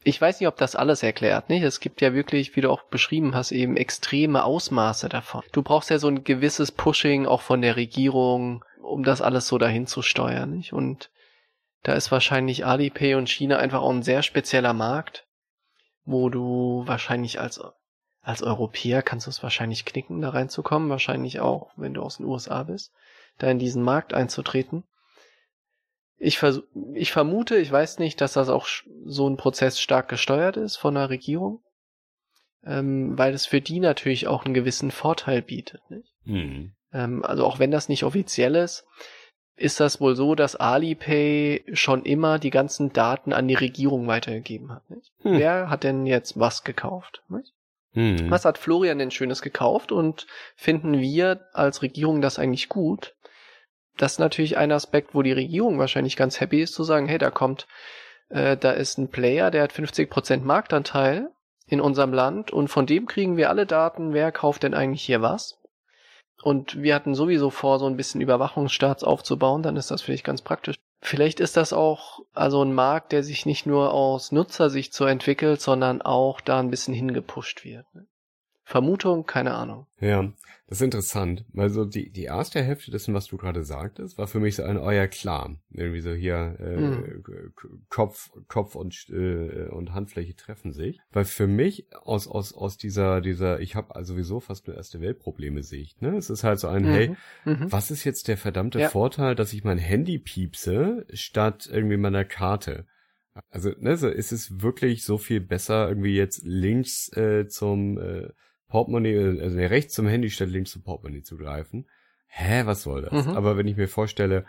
Ich weiß nicht, ob das alles erklärt, nicht? Es gibt ja wirklich, wie du auch beschrieben hast, eben extreme Ausmaße davon. Du brauchst ja so ein gewisses Pushing auch von der Regierung, um das alles so dahin zu steuern, nicht? Und da ist wahrscheinlich Alipay und China einfach auch ein sehr spezieller Markt, wo du wahrscheinlich als, als Europäer kannst du es wahrscheinlich knicken, da reinzukommen, wahrscheinlich auch, wenn du aus den USA bist, da in diesen Markt einzutreten. Ich, vers ich vermute, ich weiß nicht, dass das auch so ein Prozess stark gesteuert ist von der Regierung, ähm, weil es für die natürlich auch einen gewissen Vorteil bietet. Nicht? Hm. Ähm, also auch wenn das nicht offiziell ist, ist das wohl so, dass Alipay schon immer die ganzen Daten an die Regierung weitergegeben hat. Nicht? Hm. Wer hat denn jetzt was gekauft? Nicht? Hm. Was hat Florian denn Schönes gekauft und finden wir als Regierung das eigentlich gut? Das ist natürlich ein Aspekt, wo die Regierung wahrscheinlich ganz happy ist, zu sagen, hey, da kommt, äh, da ist ein Player, der hat 50% Marktanteil in unserem Land und von dem kriegen wir alle Daten, wer kauft denn eigentlich hier was? Und wir hatten sowieso vor, so ein bisschen Überwachungsstaats aufzubauen, dann ist das vielleicht ganz praktisch. Vielleicht ist das auch also ein Markt, der sich nicht nur aus Nutzersicht so entwickelt, sondern auch da ein bisschen hingepusht wird. ne? Vermutung, keine Ahnung. Ja, das ist interessant. Also die, die erste Hälfte dessen, was du gerade sagtest, war für mich so ein, oh ja klar, irgendwie so hier äh, Hm. K- Kopf, Kopf und äh, und Handfläche treffen sich. Weil für mich aus aus aus dieser dieser, ich habe also sowieso fast nur erste Weltprobleme Sicht. Ne, es ist halt so ein, hey, Mhm. was ist jetzt der verdammte Ja. Vorteil, dass ich mein Handy piepse statt irgendwie meiner Karte? Also, ne, so ist es wirklich so viel besser, irgendwie jetzt links äh, zum äh, Portemonnaie, also nee, rechts zum Handy statt links zum Portemonnaie zu greifen. Hä, was soll das? Mhm. Aber wenn ich mir vorstelle,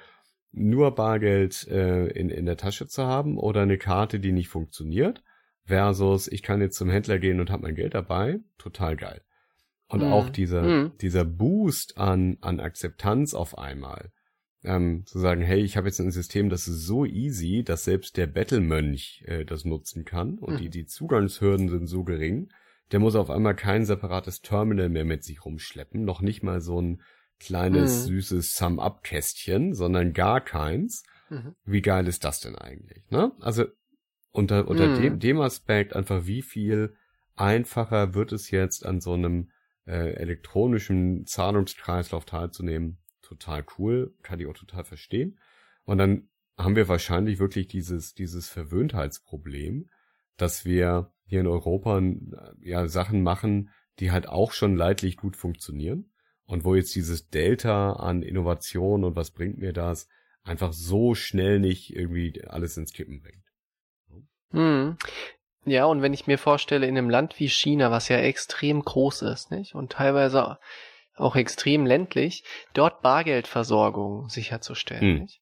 nur Bargeld äh, in, in der Tasche zu haben oder eine Karte, die nicht funktioniert, versus ich kann jetzt zum Händler gehen und habe mein Geld dabei, total geil. Und Mhm. auch dieser, Mhm. dieser Boost an, an Akzeptanz auf einmal, ähm, zu sagen, hey, ich habe jetzt ein System, das ist so easy, dass selbst der Bettelmönch äh, das nutzen kann und Mhm. die, die Zugangshürden sind so gering, der muss auf einmal kein separates Terminal mehr mit sich rumschleppen, noch nicht mal so ein kleines, Mhm. süßes Sum-Up-Kästchen, sondern gar keins. Mhm. Wie geil ist das denn eigentlich? Ne? Also unter, unter Mhm. dem, dem Aspekt einfach, wie viel einfacher wird es jetzt an so einem äh, elektronischen Zahlungskreislauf teilzunehmen? Total cool, kann ich auch total verstehen. Und dann haben wir wahrscheinlich wirklich dieses, dieses Verwöhntheitsproblem, dass wir hier in Europa äh, ja Sachen machen, die halt auch schon leidlich gut funktionieren. Und wo jetzt dieses Delta an Innovation und was bringt mir das, einfach so schnell nicht irgendwie alles ins Kippen bringt. Mhm. Ja, und wenn ich mir vorstelle, in einem Land wie China, was ja extrem groß ist, nicht? Und teilweise auch extrem ländlich, dort Bargeldversorgung sicherzustellen, Hm. nicht?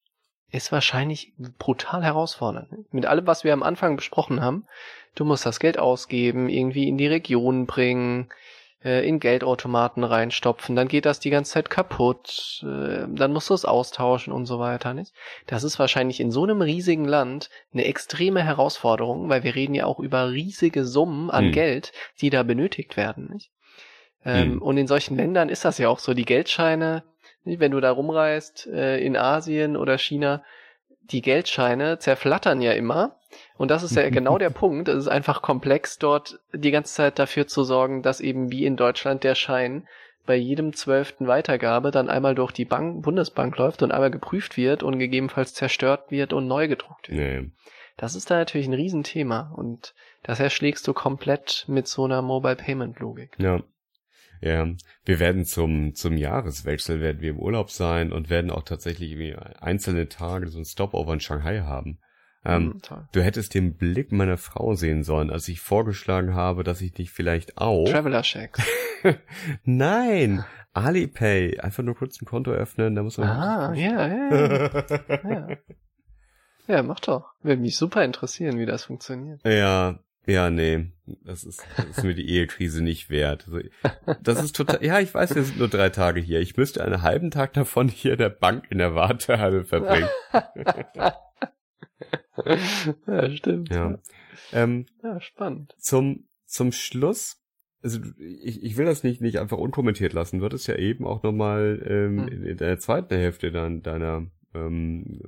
Ist wahrscheinlich brutal herausfordernd. Mit allem, was wir am Anfang besprochen haben, du musst das Geld ausgeben, irgendwie in die Region bringen, äh, in Geldautomaten reinstopfen, dann geht das die ganze Zeit kaputt, äh, dann musst du es austauschen und so weiter, nicht? Das ist wahrscheinlich in so einem riesigen Land eine extreme Herausforderung, weil wir reden ja auch über riesige Summen an Hm. Geld, die da benötigt werden, nicht? Ähm, Hm. Und in solchen Ländern ist das ja auch so, die Geldscheine? Wenn du da rumreist, äh, in Asien oder China, die Geldscheine zerflattern ja immer. Und das ist ja genau der Punkt. Es ist einfach komplex, dort die ganze Zeit dafür zu sorgen, dass eben wie in Deutschland der Schein bei jedem zwölften Weitergabe dann einmal durch die Bank, Bundesbank läuft und einmal geprüft wird und gegebenenfalls zerstört wird und neu gedruckt wird. Nee. Das ist da natürlich ein Riesenthema und das erschlägst du komplett mit so einer Mobile Payment Logik. Ja. Ja, wir werden zum, zum Jahreswechsel werden wir im Urlaub sein und werden auch tatsächlich irgendwie einzelne Tage so ein Stopover in Shanghai haben. Ähm, Hm. Du hättest den Blick meiner Frau sehen sollen, als ich vorgeschlagen habe, dass ich dich vielleicht auch. Traveler Shacks. Nein! Alipay. Einfach nur kurz ein Konto öffnen, da muss man. Ah, ja, ja. ja. Ja, mach doch. Würde mich super interessieren, wie das funktioniert. Ja, ja, nee. Das ist, das ist mir die Ehekrise nicht wert. Also, das ist total, ja, ich weiß, wir sind nur drei Tage hier. Ich müsste einen halben Tag davon hier in der Bank in der Wartehalle verbringen. ja, stimmt. Ja. Ähm, ja, spannend. zum, zum Schluss, also ich, ich will das nicht, nicht einfach unkommentiert lassen. Du hattest ja eben auch nochmal ähm, Hm. in, in der zweiten Hälfte dann deiner ähm,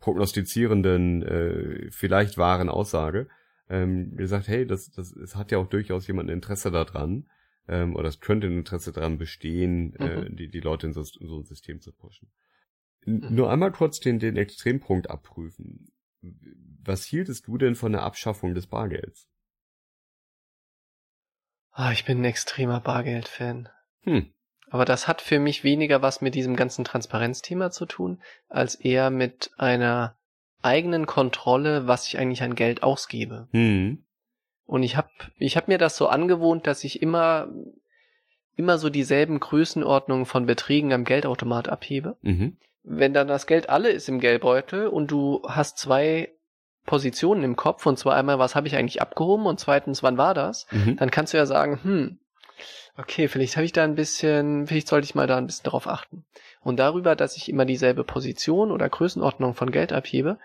prognostizierenden, äh, vielleicht wahren Aussage ähm, gesagt, hey, das, das, es hat ja auch durchaus jemand ein Interesse daran, ähm, oder es könnte ein Interesse daran bestehen, äh, Mhm. die, die Leute in so, in so ein System zu pushen. N- Mhm. Nur einmal kurz den, den Extrempunkt abprüfen. Was hieltest du denn von der Abschaffung des Bargelds? Ah, ich bin ein extremer Bargeld-Fan. Hm. Aber das hat für mich weniger was mit diesem ganzen Transparenzthema zu tun, als eher mit einer eigenen Kontrolle, was ich eigentlich an Geld ausgebe. Hm. Und ich habe ich hab mir das so angewohnt, dass ich immer, immer so dieselben Größenordnungen von Beträgen am Geldautomat abhebe. Mhm. wenn dann das Geld alle ist im Geldbeutel und du hast zwei Positionen im Kopf, und zwar einmal, was habe ich eigentlich abgehoben und zweitens, wann war das, Mhm. dann kannst du ja sagen, hm, okay, vielleicht habe ich da ein bisschen, vielleicht sollte ich mal da ein bisschen drauf achten. Und darüber, dass ich immer dieselbe Position oder Größenordnung von Geld abhebe,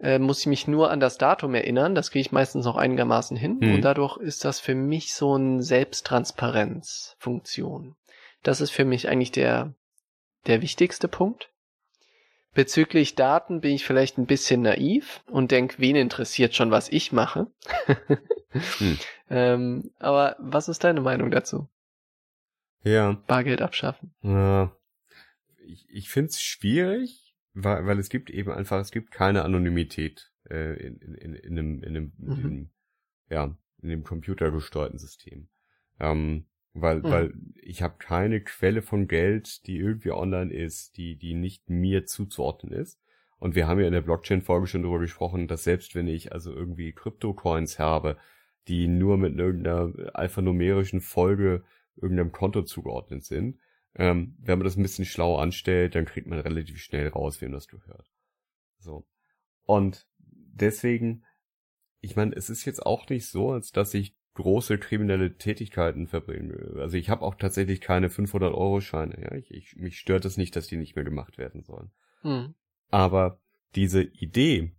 äh, muss ich mich nur an das Datum erinnern. Das kriege ich meistens noch einigermaßen hin. Mhm. Und dadurch ist das für mich so eine Selbsttransparenzfunktion. Das ist für mich eigentlich der, der wichtigste Punkt. Bezüglich Daten bin ich vielleicht ein bisschen naiv und denke, wen interessiert schon, was ich mache. Hm. ähm, aber was ist deine Meinung dazu? Ja. Bargeld abschaffen. Ja. Ich, ich finde es schwierig, weil, weil es gibt eben einfach, es gibt keine Anonymität äh, in, in, in, in einem, in einem, Mhm. in dem, ja, in dem computergesteuerten System. Ähm, weil, Mhm. weil ich habe keine Quelle von Geld, die irgendwie online ist, die, die nicht mir zuzuordnen ist. Und wir haben ja in der Blockchain-Folge schon darüber gesprochen, dass selbst wenn ich also irgendwie Krypto-Coins habe, die nur mit irgendeiner alphanumerischen Folge irgendeinem Konto zugeordnet sind, ähm, wenn man das ein bisschen schlau anstellt, dann kriegt man relativ schnell raus, wem das gehört. So. Und deswegen, ich meine, es ist jetzt auch nicht so, als dass ich große kriminelle Tätigkeiten verbringe. Also ich habe auch tatsächlich keine 500-Euro-Scheine. Ja? Ich, ich, mich stört es nicht, dass die nicht mehr gemacht werden sollen. Hm. Aber diese Idee,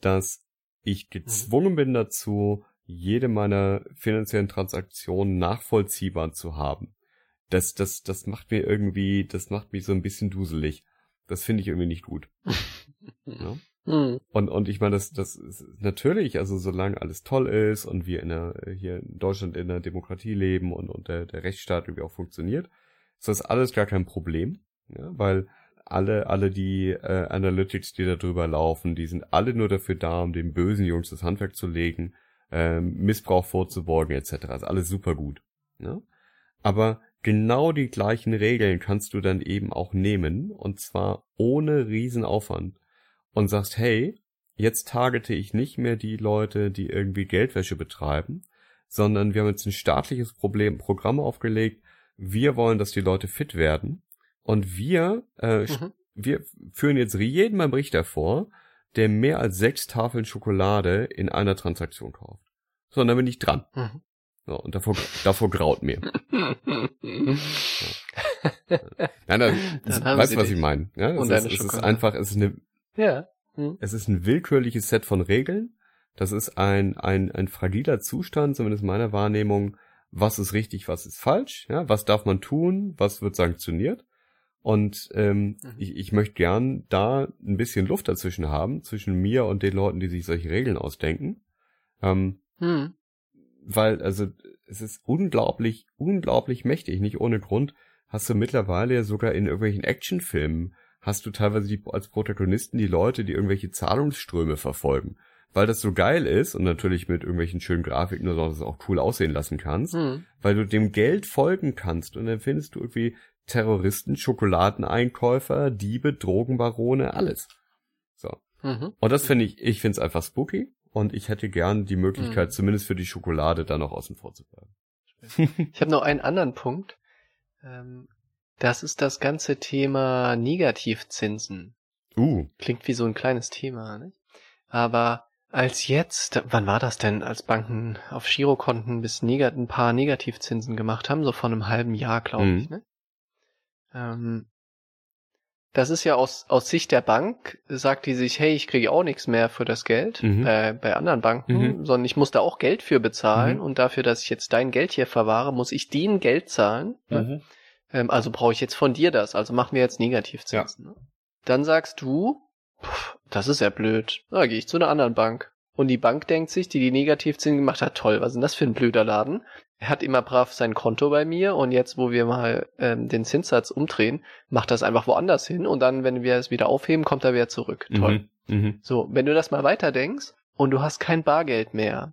dass ich gezwungen bin dazu, jede meiner finanziellen Transaktionen nachvollziehbar zu haben, das, das, das macht mir irgendwie, das macht mich so ein bisschen duselig. Das finde ich irgendwie nicht gut. Ja? Hm. Und, und ich meine, das, das ist natürlich, also solange alles toll ist und wir in der, hier in Deutschland in der Demokratie leben und, und der, der Rechtsstaat irgendwie auch funktioniert, ist das alles gar kein Problem. Ja, weil alle, alle die äh, Analytics, die da drüber laufen, die sind alle nur dafür da, um den bösen Jungs das Handwerk zu legen, ähm, Missbrauch vorzubeugen, etc. Also alles super gut. Ja? Aber genau die gleichen Regeln kannst du dann eben auch nehmen, und zwar ohne Riesenaufwand und sagst, hey, jetzt targete ich nicht mehr die Leute, die irgendwie Geldwäsche betreiben, sondern wir haben jetzt ein staatliches Problem, Programm aufgelegt. Wir wollen, dass die Leute fit werden. Und wir, äh, Mhm. wir führen jetzt jeden beim Richter vor, der mehr als sechs Tafeln Schokolade in einer Transaktion kauft. So, und dann bin ich dran. Mhm. So, und davor, davor graut mir. Nein, nein, Dann haben weißt du, was dich. ich meine? Ja, es, ist, es ist einfach, es ist eine ja. Hm. es ist ein willkürliches Set von Regeln. Das ist ein, ein, ein fragiler Zustand, zumindest meiner Wahrnehmung. Was ist richtig, was ist falsch? Ja, was darf man tun? Was wird sanktioniert? Und ähm, Mhm. ich, ich möchte gern da ein bisschen Luft dazwischen haben, zwischen mir und den Leuten, die sich solche Regeln ausdenken. Ähm, Hm. weil, also, es ist unglaublich, unglaublich mächtig. Nicht ohne Grund hast du mittlerweile sogar in irgendwelchen Actionfilmen hast du teilweise die, als Protagonisten die Leute, die irgendwelche Zahlungsströme verfolgen. Weil das so geil ist und natürlich mit irgendwelchen schönen Grafiken oder so, dass du es auch cool aussehen lassen kannst, Hm. weil du dem Geld folgen kannst und dann findest du irgendwie Terroristen, Schokoladeneinkäufer, Diebe, Drogenbarone, alles. So. Mhm. Und das finde ich, ich finde es einfach spooky und ich hätte gern die Möglichkeit, Mhm. zumindest für die Schokolade da noch außen vor zu bleiben. Ich habe noch einen anderen Punkt. Ähm, das ist das ganze Thema Negativzinsen. Uh, Klingt wie so ein kleines Thema, ne? Aber als jetzt, wann war das denn, als Banken auf Girokonten bis negat ein paar Negativzinsen gemacht haben, so vor einem halben Jahr, glaube Mhm. ich, ne? Ähm, das ist ja aus, aus Sicht der Bank, sagt die sich, hey, ich kriege auch nichts mehr für das Geld Mhm. äh, bei anderen Banken, Mhm. sondern ich muss da auch Geld für bezahlen Mhm. und dafür, dass ich jetzt dein Geld hier verwahre, muss ich denen Geld zahlen. Ne? Ähm, also brauche ich jetzt von dir das, also machen wir jetzt Negativzinsen. Ne? Dann sagst du, pff, das ist ja blöd. Da gehe ich zu einer anderen Bank. Und die Bank denkt sich, die die Negativzinsen gemacht hat, toll, was ist denn das für ein blöder Laden? Er hat immer brav sein Konto bei mir und jetzt, wo wir mal ähm, den Zinssatz umdrehen, macht das einfach woanders hin und dann, wenn wir es wieder aufheben, kommt er wieder zurück. Toll. Mhm. Mhm. So, wenn du das mal weiterdenkst und du hast kein Bargeld mehr,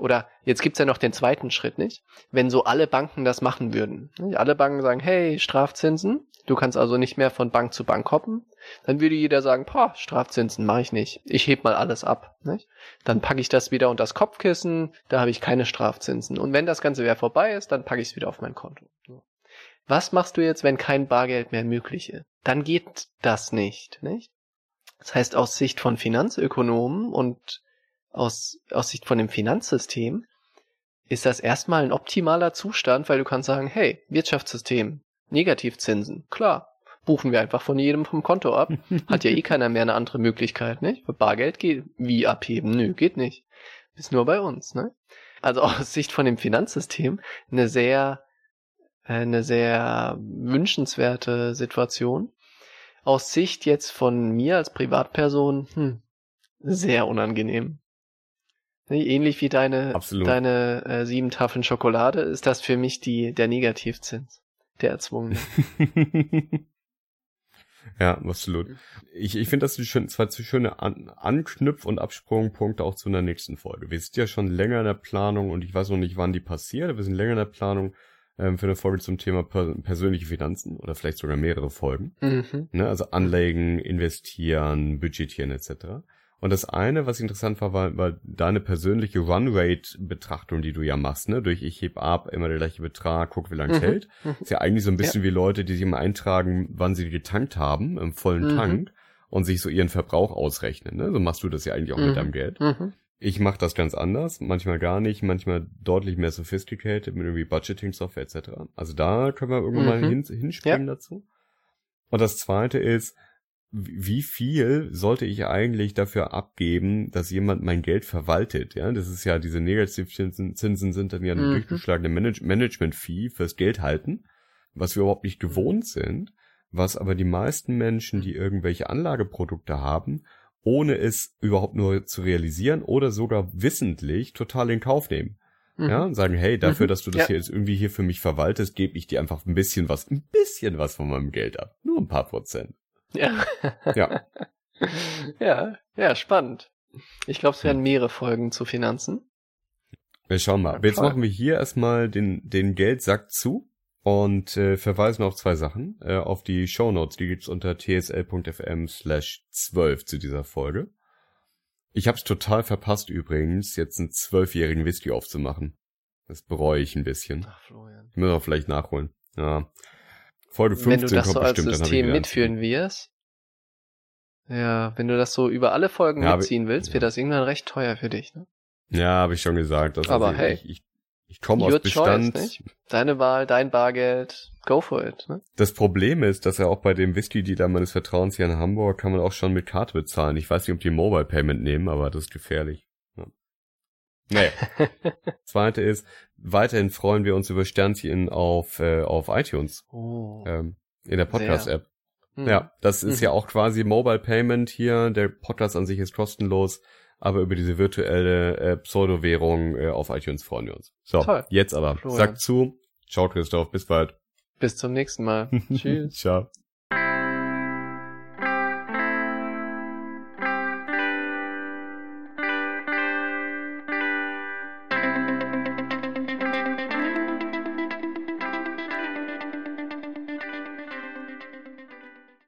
oder jetzt gibt's ja noch den zweiten Schritt, nicht? Wenn so alle Banken das machen würden. Alle Banken sagen, hey, Strafzinsen, du kannst also nicht mehr von Bank zu Bank hoppen, dann würde jeder sagen, pah, Strafzinsen mache ich nicht. Ich heb mal alles ab. Nicht? Dann packe ich das wieder unter das Kopfkissen, da habe ich keine Strafzinsen. Und wenn das Ganze wieder vorbei ist, dann packe ich es wieder auf mein Konto. Was machst du jetzt, wenn kein Bargeld mehr möglich ist? Dann geht das nicht, nicht? Das heißt, aus Sicht von Finanzökonomen und aus, aus Sicht von dem Finanzsystem ist das erstmal ein optimaler Zustand, weil du kannst sagen, hey, Wirtschaftssystem, Negativzinsen, klar, buchen wir einfach von jedem vom Konto ab. Hat ja eh keiner mehr eine andere Möglichkeit, nicht? Bargeld geht, wie abheben? Nö, geht nicht. Ist nur bei uns, ne? Also aus Sicht von dem Finanzsystem eine sehr, äh, eine sehr wünschenswerte Situation. Aus Sicht jetzt von mir als Privatperson, hm, sehr unangenehm. Ähnlich wie deine, Absolut. deine äh, sieben Tafeln Schokolade ist das für mich die, der Negativzins. Der erzwungene. ja, absolut. Ich, ich finde das schön, zwei zu schöne An Anknüpf- und Absprungpunkte auch zu einer nächsten Folge. Wir sind ja schon länger in der Planung und ich weiß noch nicht, wann die passiert. Wir sind länger in der Planung ähm, für eine Folge zum Thema per persönliche Finanzen oder vielleicht sogar mehrere Folgen. Mhm. Ne? Also anlegen, investieren, budgetieren etc. Und das eine, was interessant war, war, war deine persönliche Run-Rate-Betrachtung, die du ja machst, ne? Durch ich heb ab, immer der gleiche Betrag, guck, wie lange es Mhm. hält. Mhm. Ist ja eigentlich so ein bisschen wie Leute, die sich immer eintragen, wann sie getankt haben, im vollen Mhm. Tank und sich so ihren Verbrauch ausrechnen. Ne? So machst du das ja eigentlich auch Mhm. mit deinem Geld. Mhm. Ich mache das ganz anders, manchmal gar nicht, manchmal deutlich mehr sophisticated mit irgendwie Budgeting-Software etc. Also da können wir irgendwann mal Mhm. hin, hinspringen dazu. Und das zweite ist, wie viel sollte ich eigentlich dafür abgeben, dass jemand mein Geld verwaltet? Ja, das ist ja diese Negativzinsen Zinsen sind dann ja eine Mhm. durchgeschlagene Manage Management-Fee fürs Geld halten, was wir überhaupt nicht gewohnt sind, was aber die meisten Menschen, die irgendwelche Anlageprodukte haben, ohne es überhaupt nur zu realisieren oder sogar wissentlich total in Kauf nehmen. Mhm. Ja, und sagen, hey, dafür, Mhm. dass du das Ja. hier jetzt irgendwie hier für mich verwaltest, gebe ich dir einfach ein bisschen was, ein bisschen was von meinem Geld ab. Nur ein paar Prozent. Ja. Ja. ja, ja, spannend. Ich glaube, es werden mehrere Folgen zu Finanzen. Wir schauen mal. Jetzt machen wir hier erstmal den, den Geldsack zu und äh, verweisen auf zwei Sachen. Äh, auf die Shownotes, die gibt's unter tsl.fm slash 12 zu dieser Folge. Ich hab's total verpasst übrigens, jetzt einen zwölfjährigen Whisky aufzumachen. Das bereue ich ein bisschen. Ach, Florian. Ich muss auch vielleicht nachholen. Ja. Folge 15 Wenn du das kommt so als bestimmt, System mitführen wirst, ja, wenn du das so über alle Folgen Ja, mitziehen willst, ja. wird das irgendwann recht teuer für dich. Ne? Ja, habe ich schon gesagt. Das Aber also hey. ich, ich, ich komme aus Bestand. choice, nicht? Deine Wahl, dein Bargeld, go for it. Ne? Das Problem ist, dass ja auch bei dem Whisky-Dealer meines Vertrauens hier in Hamburg kann man auch schon mit Karte bezahlen. Ich weiß nicht, ob die Mobile Payment nehmen, aber das ist gefährlich. Ja. Naja. Zweite ist, weiterhin freuen wir uns über Sternchen auf, äh, auf iTunes, Oh. ähm, in der Podcast-App. Hm. Ja, das ist Mhm. ja auch quasi Mobile Payment hier. Der Podcast an sich ist kostenlos, aber über diese virtuelle äh, Pseudo-Währung äh, auf iTunes freuen wir uns. So, Toll. jetzt aber. Florian. Sagt zu. Ciao, Christoph. Bis bald. Bis zum nächsten Mal. Tschüss. Ciao.